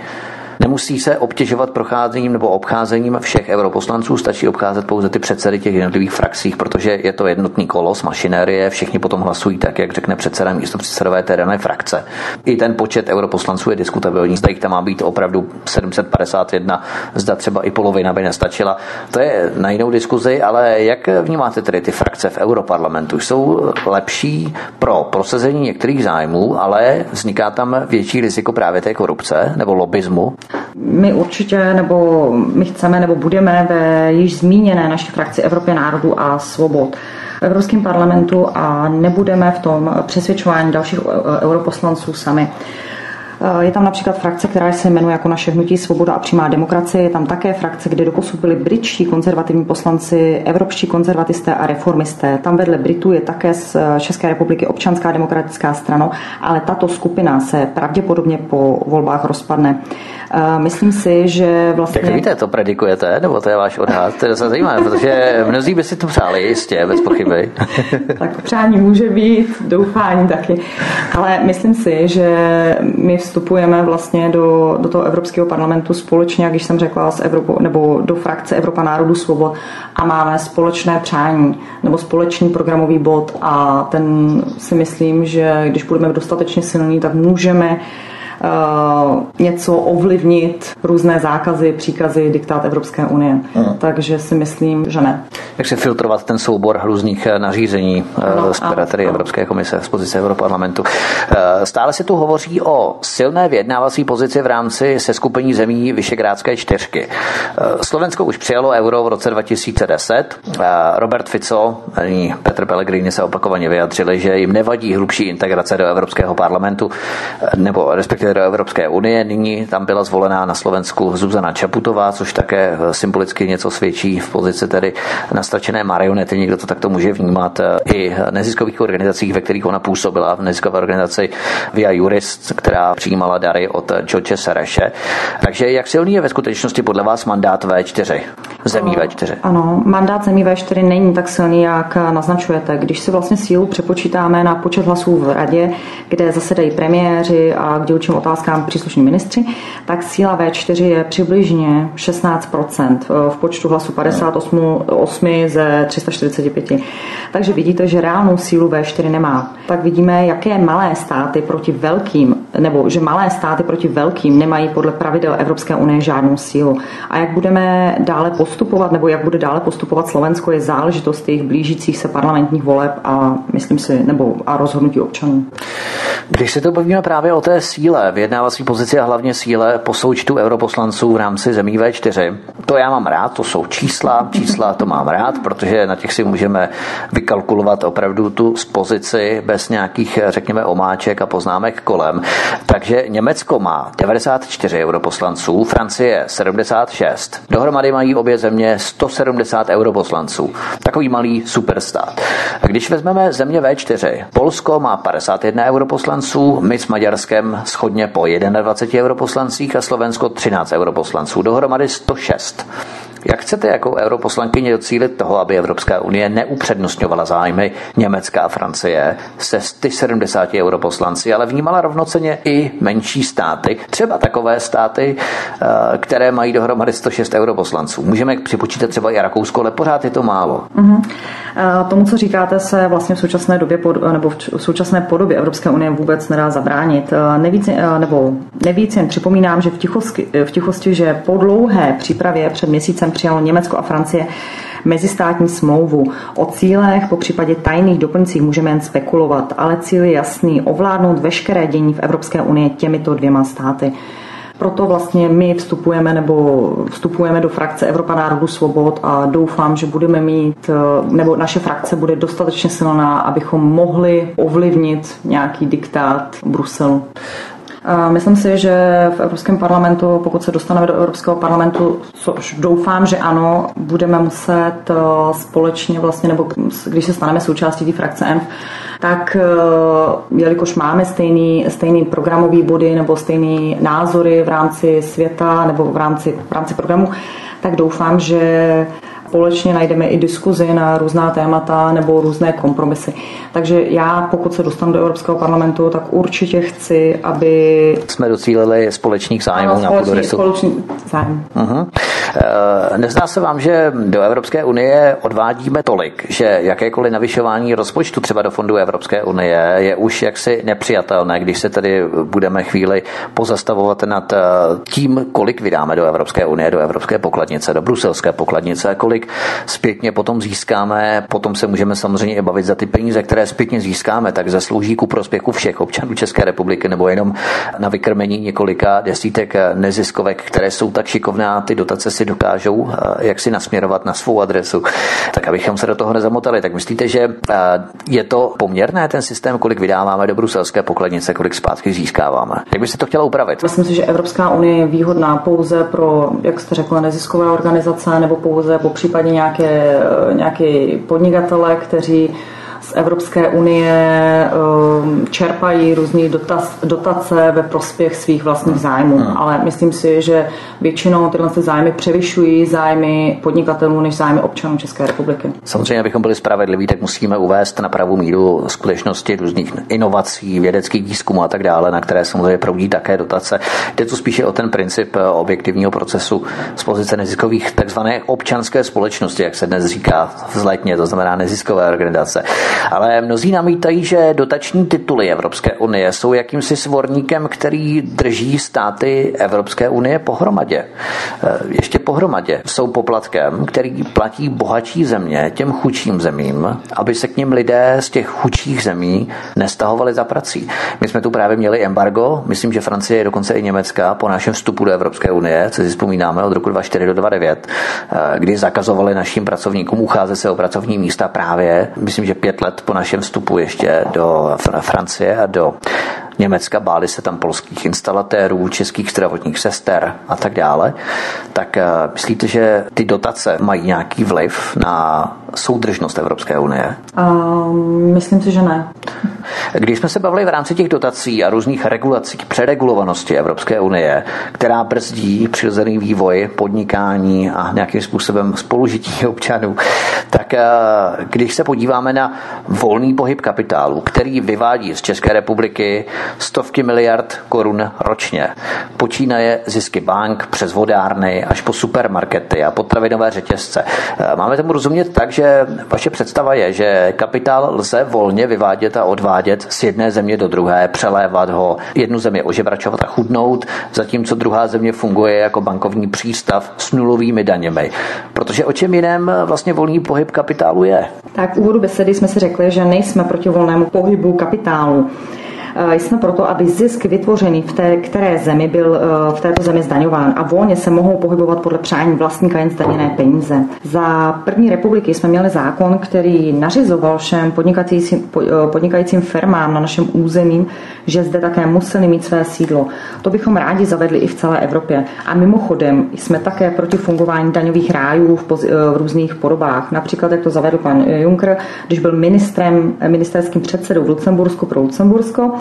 Speaker 2: Nemusí se obtěžovat procházením nebo obcházením všech europoslanců, stačí obcházet pouze ty předsedy těch jednotlivých frakcích, protože je to jednotný kolos, mašinérie, všichni potom hlasují tak, jak řekne předseda místo předsedové té dané frakce. I ten počet europoslanců je diskutabilní, zda jich tam má být opravdu 751, zda třeba i polovina by nestačila. To je na jinou diskuzi, ale jak vnímáte tedy ty frakce v europarlamentu? Jsou lepší pro prosazení některých zájmů, ale vzniká tam větší riziko právě té korupce nebo lobismu?
Speaker 3: My určitě, nebo my chceme, nebo budeme ve již zmíněné naší frakci Evropě národů a svobod v Evropském parlamentu a nebudeme v tom přesvědčování dalších europoslanců sami. Je tam například frakce, která se jmenuje jako naše hnutí Svoboda a přímá demokracie. Je tam také frakce, kde doposud byli britští konzervativní poslanci, evropští konzervatisté a reformisté. Tam vedle Britů je také z České republiky občanská demokratická strana, ale tato skupina se pravděpodobně po volbách rozpadne. Myslím si, že vlastně...
Speaker 2: Jak víte, to predikujete, nebo to je váš odhad? To je zase zajímavé, protože mnozí by si to přáli, jistě, bez pochyby.
Speaker 3: tak přání může být, doufání taky. Ale myslím si, že my vstupujeme vlastně do, do toho Evropského parlamentu společně, jak již jsem řekla, s Evropou, nebo do frakce Evropa národů svobod a máme společné přání nebo společný programový bod a ten si myslím, že když budeme dostatečně silní, tak můžeme Uh, něco ovlivnit, různé zákazy, příkazy, diktát Evropské unie. Aha. Takže si myslím, že ne.
Speaker 2: Jak se filtrovat ten soubor různých eh, nařízení no, z tedy Evropské komise z pozice Europarlamentu. Eh, stále se tu hovoří o silné vyjednávací pozici v rámci seskupení zemí Vyšegrádské čtyřky. Slovensko už přijalo euro v roce 2010. Robert Fico ani Petr Pellegrini se opakovaně vyjadřili, že jim nevadí hlubší integrace do Evropského parlamentu, nebo respektive do Evropské unie. Nyní tam byla zvolená na Slovensku Zuzana Čaputová, což také symbolicky něco svědčí v pozici tedy nastračené marionety. Někdo to takto může vnímat i neziskových organizacích, ve kterých ona působila, v neziskové organizaci Via Juris, která přijímala dary od George Sereše. Takže jak silný je ve skutečnosti podle vás mandát V4? Zemí V4?
Speaker 3: Ano, mandát zemí V4 není tak silný, jak naznačujete. Když si vlastně sílu přepočítáme na počet hlasů v radě, kde zasedají premiéři a kde určím otázkám příslušní ministři, tak síla V4 je přibližně 16% v počtu hlasů 58 8 ze 345. Takže vidíte, že reálnou sílu V4 nemá. Tak vidíme, jaké malé státy proti velkým, nebo že malé státy proti velkým nemají podle pravidel Evropské unie žádnou sílu. A jak budeme dále postupovat, nebo jak bude dále postupovat Slovensko, je záležitost jejich blížících se parlamentních voleb a myslím si, nebo a rozhodnutí občanů.
Speaker 2: Když se to bavíme právě o té síle, vyjednávací pozici a hlavně síle po součtu europoslanců v rámci zemí V4, to já mám rád, to jsou čísla, čísla to mám rád, protože na těch si můžeme vykalkulovat opravdu tu pozici bez nějakých, řekněme, omáček a poznámek kolem. Takže Německo má 94 europoslanců, Francie 76. Dohromady mají obě země 170 europoslanců. Takový malý superstát. A když vezmeme země V4, Polsko má 51 europoslanců, my s Maďarskem schodně po 21 europoslancích a Slovensko 13 europoslanců. Dohromady 106. Jak chcete jako europoslankyně docílit toho, aby Evropská unie neupřednostňovala zájmy Německa a Francie se 70 europoslanci, ale vnímala rovnoceně i menší státy, třeba takové státy, eh, které mají dohromady 106 europoslanců. Můžeme připočítat třeba i Rakousko, ale pořád je to málo. Uh-huh.
Speaker 3: Tomu, co říkáte, se vlastně v současné době nebo v současné podobě Evropské unie vůbec nedá zabránit. Eh, nevíc, nebo nevíc jen připomínám, že v tichosti, v tichosti, že po dlouhé přípravě před měsícem přijalo Německo a Francie mezistátní smlouvu. O cílech, po případě tajných doplňcích můžeme jen spekulovat, ale cíl je jasný, ovládnout veškeré dění v Evropské unii těmito dvěma státy. Proto vlastně my vstupujeme nebo vstupujeme do frakce Evropa národů svobod a doufám, že budeme mít, nebo naše frakce bude dostatečně silná, abychom mohli ovlivnit nějaký diktát Bruselu. Myslím si, že v Evropském parlamentu, pokud se dostaneme do Evropského parlamentu, což doufám, že ano, budeme muset eh, společně vlastně, nebo když se staneme součástí té frakce ENF, tak eh, jelikož máme stejný, stejný programový body nebo stejný názory v rámci světa nebo v rámci, v rámci programu, tak doufám, že společně najdeme i diskuzi na různá témata nebo různé kompromisy. Takže já, pokud se dostanu do Evropského parlamentu, tak určitě chci, aby...
Speaker 2: Jsme docílili společných zájmů na půdorysu.
Speaker 3: Společný zájem. Uh-huh.
Speaker 2: Nezná se vám, že do Evropské unie odvádíme tolik, že jakékoliv navyšování rozpočtu třeba do fondu Evropské unie je už jaksi nepřijatelné, když se tedy budeme chvíli pozastavovat nad eh, tím, kolik vydáme do Evropské unie, do Evropské pokladnice, do bruselské pokladnice, kolik zpětně potom získáme, potom se můžeme samozřejmě i bavit za ty peníze, které zpětně získáme, tak zaslouží ku prospěchu všech občanů České republiky nebo jenom na vykrmení několika desítek neziskovek, které jsou tak šikovné a ty dotace si dokážou eh, jak si nasměrovat na svou adresu. Tak abychom se do toho nezamotali, tak myslíte, že eh, je to poměrné ten systém, kolik vydáváme do bruselské pokladnice, kolik zpátky získáváme? Jak byste to chtěla upravit?
Speaker 3: Myslím si, že Evropská unie je výhodná pouze pro, jak jste řekla, neziskové organizace nebo pouze po případě nějaké, eh, nějaké podnikatele, kteří Evropské unie ehm, čerpají různé dotace ve prospěch svých vlastních zájmů. Hmm. Ale myslím si, že většinou tyhle zájmy převyšují zájmy podnikatelů než zájmy občanů České republiky.
Speaker 2: Samozřejmě, abychom byli spravedliví, tak musíme uvést na pravou míru skutečnosti různých inovací, vědeckých výzkumů a tak dále, na které samozřejmě proudí také dotace. Jde tu spíše o ten princip eh, objektivního procesu z pozice neziskových takzvané občanské společnosti, jak se dnes říká vzletně, to znamená neziskové organizace. Ale mnozí namítají, že dotační tituly Evropské unie jsou jakýmsi svorníkem, který drží státy Evropské unie pohromadě. E, ještě pohromadě jsou poplatkem, který platí bohatší země těm chudším zemím, aby se k ním lidé z těch chudších zemí nestahovali za prací. My jsme tu právě měli embargo, myslím, že Francie je dokonce i Německa po našem vstupu do Evropské unie, co si vzpomínáme od roku 2004 do 2009, e, kdy zakazovali našim pracovníkům ucházet se o pracovní místa právě, myslím, že pět let po našem vstupu ještě do Francie a do Německa, báli se tam polských instalatérů, českých zdravotních sester a tak dále, tak eh, myslíte, že ty dotace mají nějaký vliv na soudržnost Evropské unie?
Speaker 3: Um, myslím si, že ne.
Speaker 2: Když jsme se bavili v rámci těch dotací a různých regulací, přeregulovanosti Evropské unie, která brzdí přirozený vývoj, podnikání a nějakým způsobem spolužití občanů, tak eh, když se podíváme na volný pohyb kapitálu, který vyvádí z České republiky stovky miliard korun ročně. Počínaje zisky bank přes vodárny až po supermarkety a potravinové řetězce. Eh, máme tomu rozumět tak, že vaše představa je, že kapitál lze volně vyvádět a odvádět z jedné země do druhé, přelévat ho, jednu zemi ožebračovat a chudnout, zatímco druhá země funguje jako bankovní přístav s nulovými daněmi. Protože o čem jiném vlastně volný pohyb kapitálu je?
Speaker 3: Tak v úvodu besedy jsme si řekli, že nejsme proti volnému pohybu kapitálu. Eh, jsme proto, aby zisk vytvořený v té které zemi byl eh, v této zemi zdaňován a volně se mohou pohybovat podle přání vlastníka jen zdaněné peníze. Za první republiky jsme měli zákon, který nařizoval všem podnikajícím, eh, podnikajícím firmám na našem území, že zde také museli mít své sídlo. To bychom rádi zavedli i v celé Evropě. A mimochodem jsme také proti fungování daňových rájů v, poz, v různých podobách. Například, jak to zavedl pan Juncker, když byl ministrem, ministerským předsedou v Lucembursku pro Lucembursko,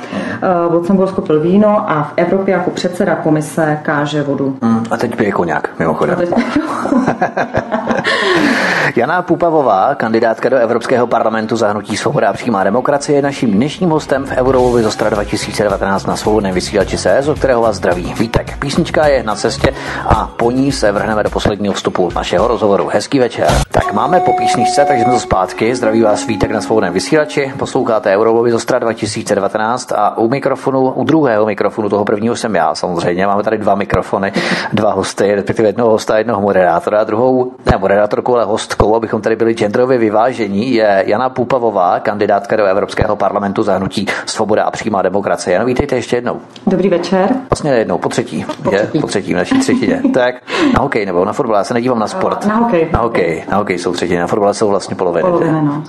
Speaker 3: v Lucembursku pil víno a v Evropě jako předseda komise káže vodu.
Speaker 2: Hmm, a teď pije koněk, mimochodem. Teď... Jana Pupavová, kandidátka do Evropského parlamentu za hnutí Svoboda a přímá demokracie, je naším dnešním hostem v Eurovovi Zostra 2019 na svobodném vysílači CS, o kterého vás zdraví Vítek. Písnička je na cestě a po ní se vrhneme do posledního vstupu našeho rozhovoru. Hezký večer. Tak máme po písničce, takže jsme to zpátky. Zdraví vás Vítek na svobodném vysílači. Posloucháte Eurovovi Zostra 2019 a u mikrofonu, u druhého mikrofonu, toho prvního jsem já samozřejmě. Máme tady dva mikrofony, dva hosty, respektive jednoho hosta, jednoho moderátora druhou, ne moderátorku, ale hostkou, abychom tady byli genderově vyvážení, je Jana Pupavová, kandidátka do Evropského parlamentu za hnutí Svoboda a přímá demokracie. Jana, vítejte ještě jednou.
Speaker 3: Dobrý večer.
Speaker 2: Vlastně jednou, po třetí. Po třetí, je, po třetí v naší třetině. tak na hokej nebo na fotbal, já se nedívám na sport.
Speaker 3: Na hokej.
Speaker 2: Na hokej, na hokej jsou třetí, na fotbal jsou vlastně poloviny.
Speaker 3: Poloviny, no.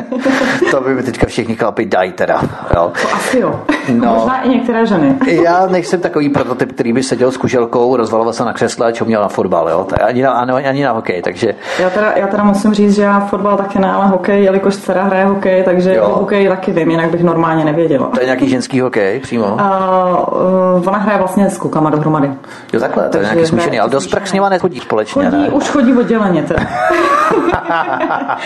Speaker 2: to by mi teďka všichni chlapi dají teda. Jo.
Speaker 3: To asi jo. No, Možná i některé ženy.
Speaker 2: já nejsem takový prototyp, který by seděl s kuželkou, rozvaloval se na křesle a čuměl na fotbal, jo? Ani na, ani, ani na hokej, takže...
Speaker 3: Já teda, já teda musím říct, že já fotbal taky ne, ale hokej, jelikož dcera hraje hokej, takže jo. hokej taky vím, jinak bych normálně nevěděla.
Speaker 2: To je nějaký ženský hokej přímo? Uh,
Speaker 3: uh, ona hraje vlastně s klukama dohromady.
Speaker 2: Jo, takhle, to je nějaký smíšený, ale do sprch s nima nechodí společně,
Speaker 3: chodí,
Speaker 2: ne?
Speaker 3: Už chodí odděleně teda.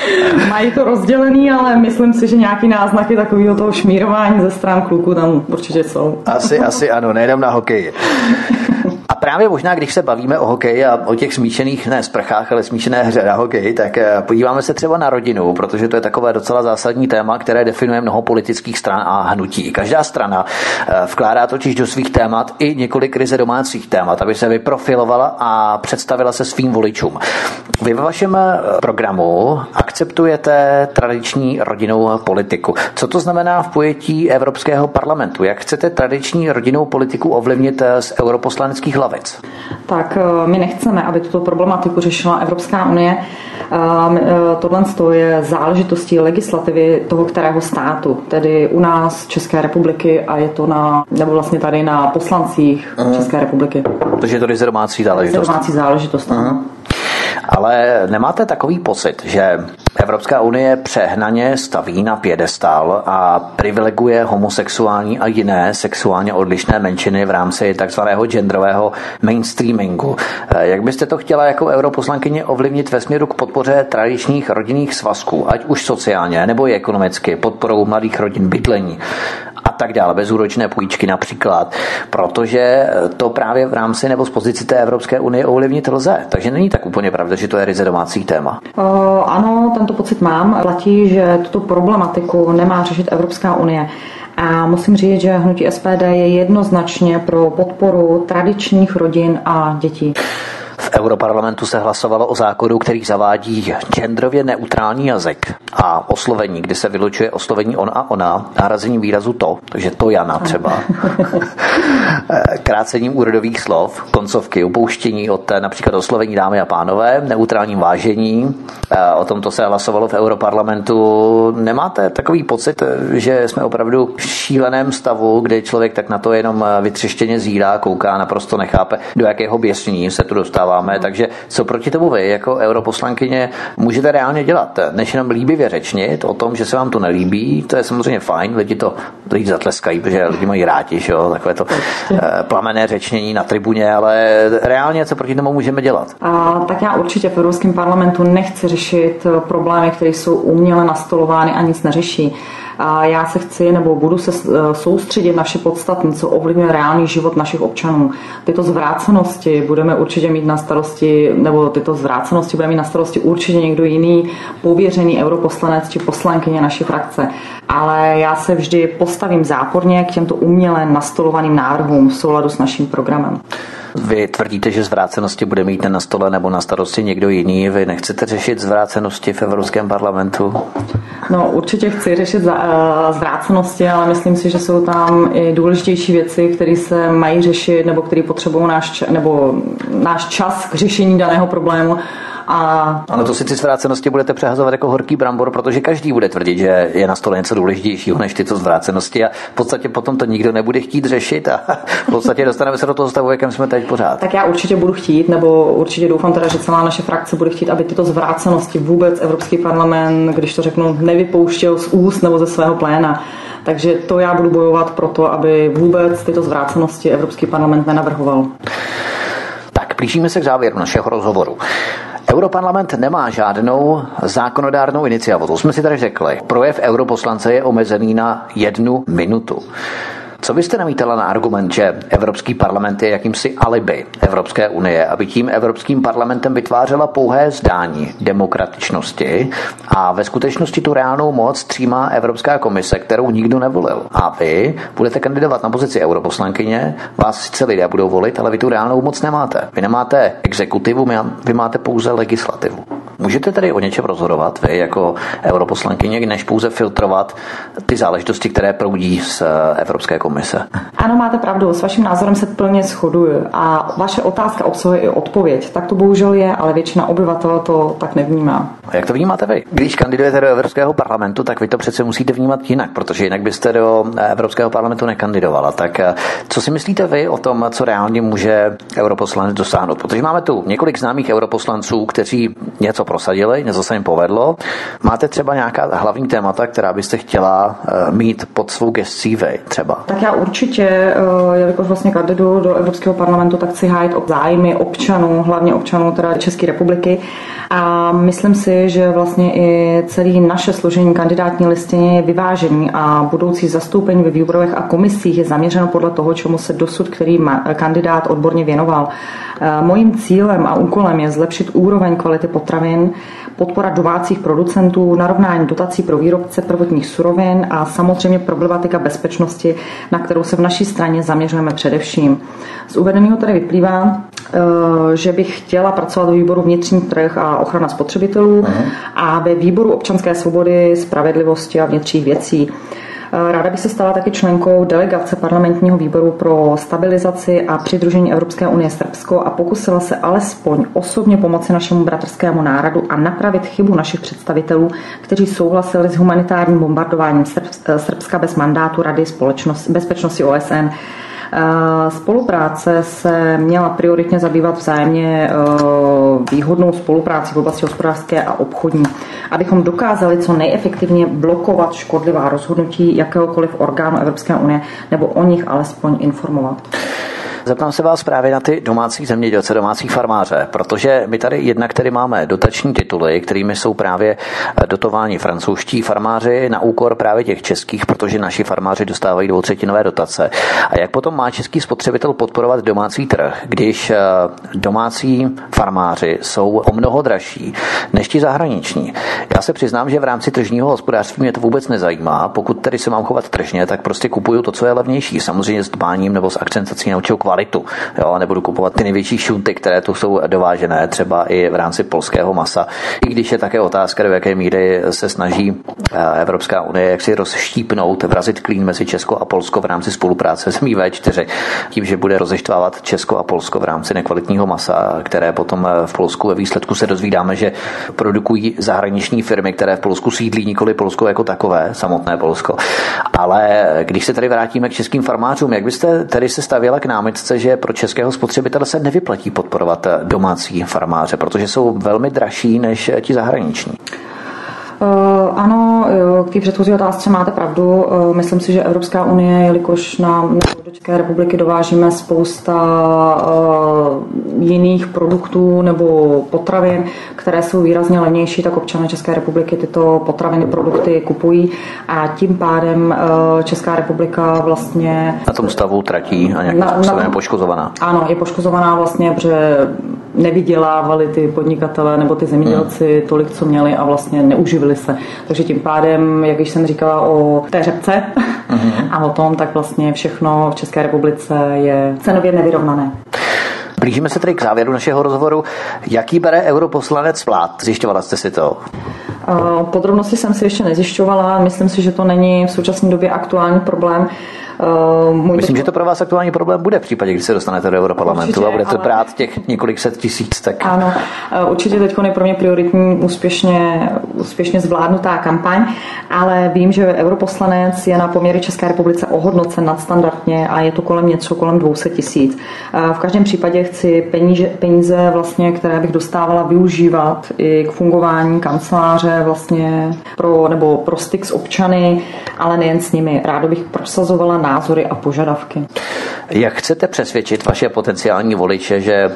Speaker 3: Mají to rozdělený, ale myslím si, že nějaký náznaky takového toho šmírování ze stran kluků tam určitě jsou.
Speaker 2: Asi, asi ano, nejdem na hokej. Právě možná, když se bavíme o hokeji a o těch smíšených, ne sprchách, ale smíšené hře na hokej, tak eh, podíváme se třeba na rodinu, protože to je takové docela zásadní téma, které definuje mnoho politických stran a hnutí. Každá strana eh, vkládá totiž do svých témat i několik krize domácích témat, aby se vyprofilovala a představila se svým voličům. Vy ve vašem eh, programu akceptujete tradiční rodinnou politiku. Co to znamená v pojetí Evropského parlamentu? Jak chcete tradiční rodinnou politiku ovlivnit z europoslaneckých lavic?
Speaker 3: Tak eh, my nechceme, aby tuto problematiku řešila Evropská unie. Eh, eh, tohle je záležitostí legislativy toho kterého státu, tedy u nás České republiky a je to na, nebo vlastně tady na poslancích uh-huh. České republiky.
Speaker 2: Takže je to domácí záležitost.
Speaker 3: Domácí záležitost, uh-huh.
Speaker 2: Ale nemáte takový pocit, že Evropská unie přehnaně staví na pědestál a privileguje homosexuální a jiné sexuálně odlišné menšiny v rámci takzvaného genderového mainstreamingu. Jak byste to chtěla jako europoslankyně ovlivnit ve směru k podpoře tradičních rodinných svazků, ať už sociálně nebo i ekonomicky, podporou mladých rodin, bydlení? Tak dále, bezúročné půjčky například, protože to právě v rámci nebo z pozici té Evropské unie ovlivnit lze. Takže není tak úplně pravda, že to je ryze domácí téma.
Speaker 3: Uh, ano, tento pocit mám. Platí, že tuto problematiku nemá řešit Evropská unie. A musím říct, že hnutí SPD je jednoznačně pro podporu tradičních rodin a dětí.
Speaker 2: V Europarlamentu se hlasovalo o zákonu, který zavádí genderově neutrální jazyk a oslovení, kdy se vylučuje oslovení on a ona, nahrazení výrazu to, takže to Jana třeba. Krácením úrodových slov, koncovky, upouštění od například oslovení dámy a pánové, neutrálním vážení. O tomto se hlasovalo v Europarlamentu. Nemáte takový pocit, že jsme opravdu v šíleném stavu, kde člověk tak na to jenom vytřeštěně zírá, kouká, naprosto nechápe, do jakého běsní se tu dostává dostáváme. Takže co proti tomu vy jako europoslankyně můžete reálně dělat? Než jenom líbivě řečnit o tom, že se vám to nelíbí, to je samozřejmě fajn, lidi to lidi zatleskají, protože lidi mají rádi, že jo, takové to eh, plamené řečnění na tribuně, ale reálně co proti tomu můžeme dělat?
Speaker 3: A, tak já určitě v Evropském parlamentu nechci řešit problémy, které jsou uměle nastolovány a nic neřeší. A já se chci nebo budu se eh, soustředit na vše podstatné, co ovlivňuje reálný život našich občanů. Tyto zvrácenosti budeme určitě mít na starosti, nebo tyto zvrácenosti bude mít na starosti určitě někdo jiný pověřený europoslanec či poslankyně naší frakce. Ale já se vždy postavím záporně k těmto uměle nastolovaným návrhům v souladu s naším programem.
Speaker 2: Vy tvrdíte, že zvrácenosti bude mít na stole nebo na starosti někdo jiný. Vy nechcete řešit zvrácenosti v Evropském parlamentu?
Speaker 3: No, určitě chci řešit uh, zvrácenosti, ale myslím si, že jsou tam i důležitější věci, které se mají řešit nebo které potřebují náš, nebo náš čas k řešení daného problému a...
Speaker 2: Ano, to si ty zvrácenosti budete přehazovat jako horký brambor, protože každý bude tvrdit, že je na stole něco důležitějšího než tyto zvrácenosti a v podstatě potom to nikdo nebude chtít řešit a v podstatě dostaneme se do toho stavu, jakém jsme teď pořád.
Speaker 3: Tak já určitě budu chtít, nebo určitě doufám teda, že celá naše frakce bude chtít, aby tyto zvrácenosti vůbec Evropský parlament, když to řeknu, nevypouštěl z úst nebo ze svého pléna. Takže to já budu bojovat pro to, aby vůbec tyto zvrácenosti Evropský parlament nenavrhoval.
Speaker 2: Tak, blížíme se k závěru našeho rozhovoru. Europarlament nemá žádnou zákonodárnou iniciativu, to jsme si tady řekli. Projev europoslance je omezený na jednu minutu. Co byste namítala na argument, že Evropský parlament je jakýmsi alibi Evropské unie, aby tím Evropským parlamentem vytvářela pouhé zdání demokratičnosti a ve skutečnosti tu reálnou moc třímá Evropská komise, kterou nikdo nevolil. A vy budete kandidovat na pozici europoslankyně, vás sice lidé budou volit, ale vy tu reálnou moc nemáte. Vy nemáte exekutivu, vy máte pouze legislativu. Můžete tedy o něčem rozhodovat, vy jako europoslankyně, než pouze filtrovat ty záležitosti, které proudí z Evropské komise?
Speaker 3: Ano, máte pravdu, s vaším názorem se plně shoduju. A vaše otázka obsahuje i odpověď. Tak to bohužel je, ale většina obyvatel to tak nevnímá.
Speaker 2: A jak to vnímáte vy? Když kandidujete do Evropského parlamentu, tak vy to přece musíte vnímat jinak, protože jinak byste do Evropského parlamentu nekandidovala. Tak eh, co si myslíte vy o tom, co reálně může europoslanec dosáhnout? Protože máme tu několik známých europoslanců, kteří něco prosadili, něco se jim povedlo. Máte třeba nějaká hlavní témata, která byste chtěla eh, mít pod svou gescí vy třeba?
Speaker 3: Tak já určitě, eh, jelikož vlastně kandiduju do Evropského parlamentu, tak chci hájit o zájmy občanů, hlavně občanů teda České republiky. A myslím si, že vlastně i celý naše složení kandidátní listiny je vyvážený a budoucí zastoupení ve výborových a komisích je zaměřeno podle toho, čemu se dosud který kandidát odborně věnoval. Eh, mojím cílem a úkolem je zlepšit úroveň kvality potravin, podpora domácích producentů, narovnání dotací pro výrobce prvotních surovin a samozřejmě problematika bezpečnosti, na kterou se v naší straně zaměřujeme především. Z uvedeného tady vyplývá, eh, že bych chtěla pracovat ve výboru vnitřní trh a ochrana spotřebitelů a ve výboru občanské svobody, spravedlivosti a vnitřních věcí. Eh, ráda bych se stala taky členkou delegace parlamentního výboru pro stabilizaci a přidružení Evropské unie Srbsko a pokusila se alespoň osobně pomoci našemu bratrskému národu a napravit chybu našich představitelů, kteří souhlasili s humanitárním bombardováním eh, Srbska bez mandátu Rady bezpečnosti OSN spolupráce se měla prioritně zabývat vzájemně eh, výhodnou spolupráci v oblasti hospodářské a obchodní, abychom dokázali co nejefektivně blokovat škodlivá rozhodnutí jakéhokoliv orgánu Evropské unie nebo o nich alespoň informovat.
Speaker 2: Zeptám se vás právě na ty domácí zemědělce, domácí farmáře, protože my tady jednak tady máme dotační tituly, kterými jsou právě dotováni francouzští farmáři na úkor právě těch českých, protože naši farmáři dostávají dvoutřetinové dotace. A jak potom má český spotřebitel podporovat domácí trh, když eh, domácí farmáři jsou o mnoho dražší než ti zahraniční? Já se přiznám, že v rámci tržního hospodářství mě to vůbec nezajímá. Pokud tedy se mám chovat tržně, tak prostě kupuju to, co je levnější. Samozřejmě s dbáním nebo s akcentací na určitou kvalitu. Jo, nebudu kupovat ty největší šunty, které tu jsou dovážené, třeba i v rámci polského masa. I když je také otázka, do jaké míry se snaží eh, Evropská unie jak si rozštípnout, vrazit klín mezi Česko a Polsko v rámci spolupráce zemí V4, tím, že bude rozeštvávat Česko a Polsko v rámci nekvalitního masa, které potom eh, v Polsku ve výsledku se dozvídáme, že produkují zahraniční firmy, které v Polsku sídlí, nikoli Polsko jako takové, samotné Polsko. Ale když se tady vrátíme k českým farmářům, jak byste tedy se stavěla k námitce otázce, že pro českého spotřebitele se nevyplatí podporovat domácí farmáře, protože jsou velmi dražší než ti zahraniční.
Speaker 3: Eh, ano, k té předchozí otázce máte pravdu. Eh, myslím si, že Evropská unie, jelikož nám do České republiky dovážíme spousta eh, jiných produktů nebo potravin, které jsou výrazně levnější, tak občané České republiky tyto potraviny, produkty kupují a tím pádem Česká republika vlastně...
Speaker 2: Na tom stavu tratí a nějakým způsobem je poškozovaná.
Speaker 3: Ano, je poškozovaná vlastně, protože nevydělávali ty podnikatele nebo ty zemědělci hmm. tolik, co měli a vlastně neuživili se. Takže tím pádem, jak již jsem říkala o té řepce hmm. a o tom, tak vlastně všechno v České republice je cenově nevyrovnané.
Speaker 2: Blížíme se tedy k závěru našeho rozhovoru. Jaký bere europoslanec vlád? Zjišťovala jste si to?
Speaker 3: Podrobnosti jsem si ještě nezjišťovala. Myslím si, že to není v současné době aktuální problém.
Speaker 2: Uh, Myslím, že to pro vás aktuální problém bude v případě, když se dostanete do Europarlamentu určitě, a budete ale... brát těch několik set tisíc. Tak...
Speaker 3: Ano, uh, určitě teď je pro mě prioritní úspěšně, úspěšně zvládnutá kampaň, ale vím, že europoslanec je na poměry České republice ohodnocen nadstandardně a je to kolem něco kolem 200 tisíc. Uh, v každém případě chci peníze, peníze vlastně, které bych dostávala, využívat i k fungování kanceláře vlastně pro, nebo pro styk s občany, ale nejen s nimi. Ráda bych prosazovala názory a požadavky.
Speaker 2: Jak chcete přesvědčit vaše potenciální voliče, že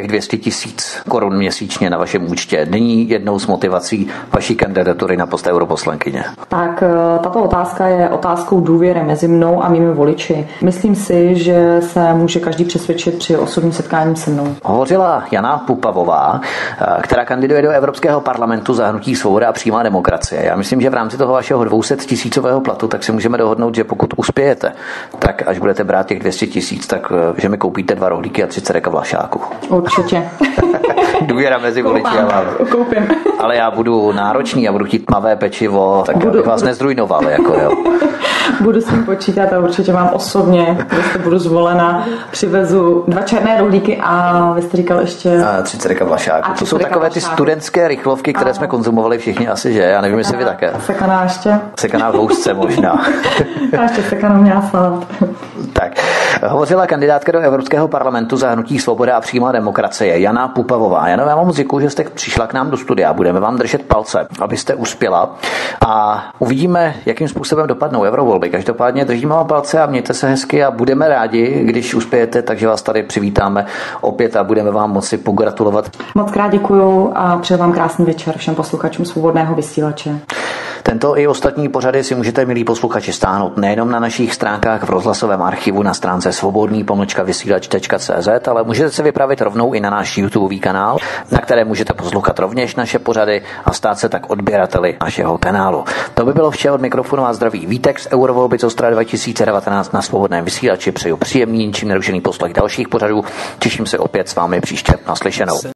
Speaker 2: těch 200 tisíc korun měsíčně na vašem účtě není jednou z motivací vaší kandidatury na post europoslankyně?
Speaker 3: Tak eh, tato otázka je otázkou důvěry mezi mnou a mými voliči. Myslím si, že se může každý přesvědčit při osobním setkání se mnou.
Speaker 2: Hovořila Jana Pupavová, eh, která kandiduje do Evropského parlamentu za hnutí svoboda a přímá demokracie. Já myslím, že v rámci toho vašeho 200 tisícového platu tak si můžeme dohodnout, že pokud uspějete, tak až budete brát těch 200 tisíc, tak eh, že mi koupíte dva rohlíky a 30 reka vlašáku.
Speaker 3: Určitě.
Speaker 2: 出圈 Důvěra mezi voliči a vámi.
Speaker 3: Koupím.
Speaker 2: Ale já budu náročný, já budu chtít tmavé pečivo, tak budu, abych vás budu... nezdrujnoval. Jako, jo.
Speaker 3: budu s tím počítat a určitě vám osobně, když budu zvolena, přivezu dva černé rohlíky a vy jste říkal ještě...
Speaker 2: A 30 vlašáků. To jsou takové ty studentské rychlovky, které jsme konzumovali všichni asi, že? Já nevím, jestli vy také.
Speaker 3: Sekaná ještě.
Speaker 2: Sekaná v housce možná.
Speaker 3: a ještě sekanou měla salát.
Speaker 2: tak. Hovořila kandidátka do Evropského parlamentu za hnutí Svoboda a přímá demokracie Jana Pupavová. Jana, já vám moc děkuji, že jste přišla k nám do studia. Budeme vám držet palce, abyste uspěla a uvidíme, jakým způsobem dopadnou eurovolby. Každopádně držíme vám palce a mějte se hezky a budeme rádi, když uspějete, takže vás tady přivítáme opět a budeme vám moci pogratulovat.
Speaker 3: Moc krát děkuju a přeju vám krásný večer všem posluchačům svobodného vysílače.
Speaker 2: Tento i ostatní pořady si můžete, milí posluchači, stáhnout nejenom na našich stránkách v rozhlasovém archivu na stránce svobodný ale můžete se vypravit rovnou i na náš YouTube kanál, na které můžete poslouchat rovněž naše pořady a stát se tak odběrateli našeho kanálu. To by bylo vše od mikrofonu a zdraví Vítek z Eurovolby Ostra 2019 na svobodném vysílači. Přeju příjemný, ničím nerušený poslech dalších pořadů. Těším se opět s vámi příště naslyšenou.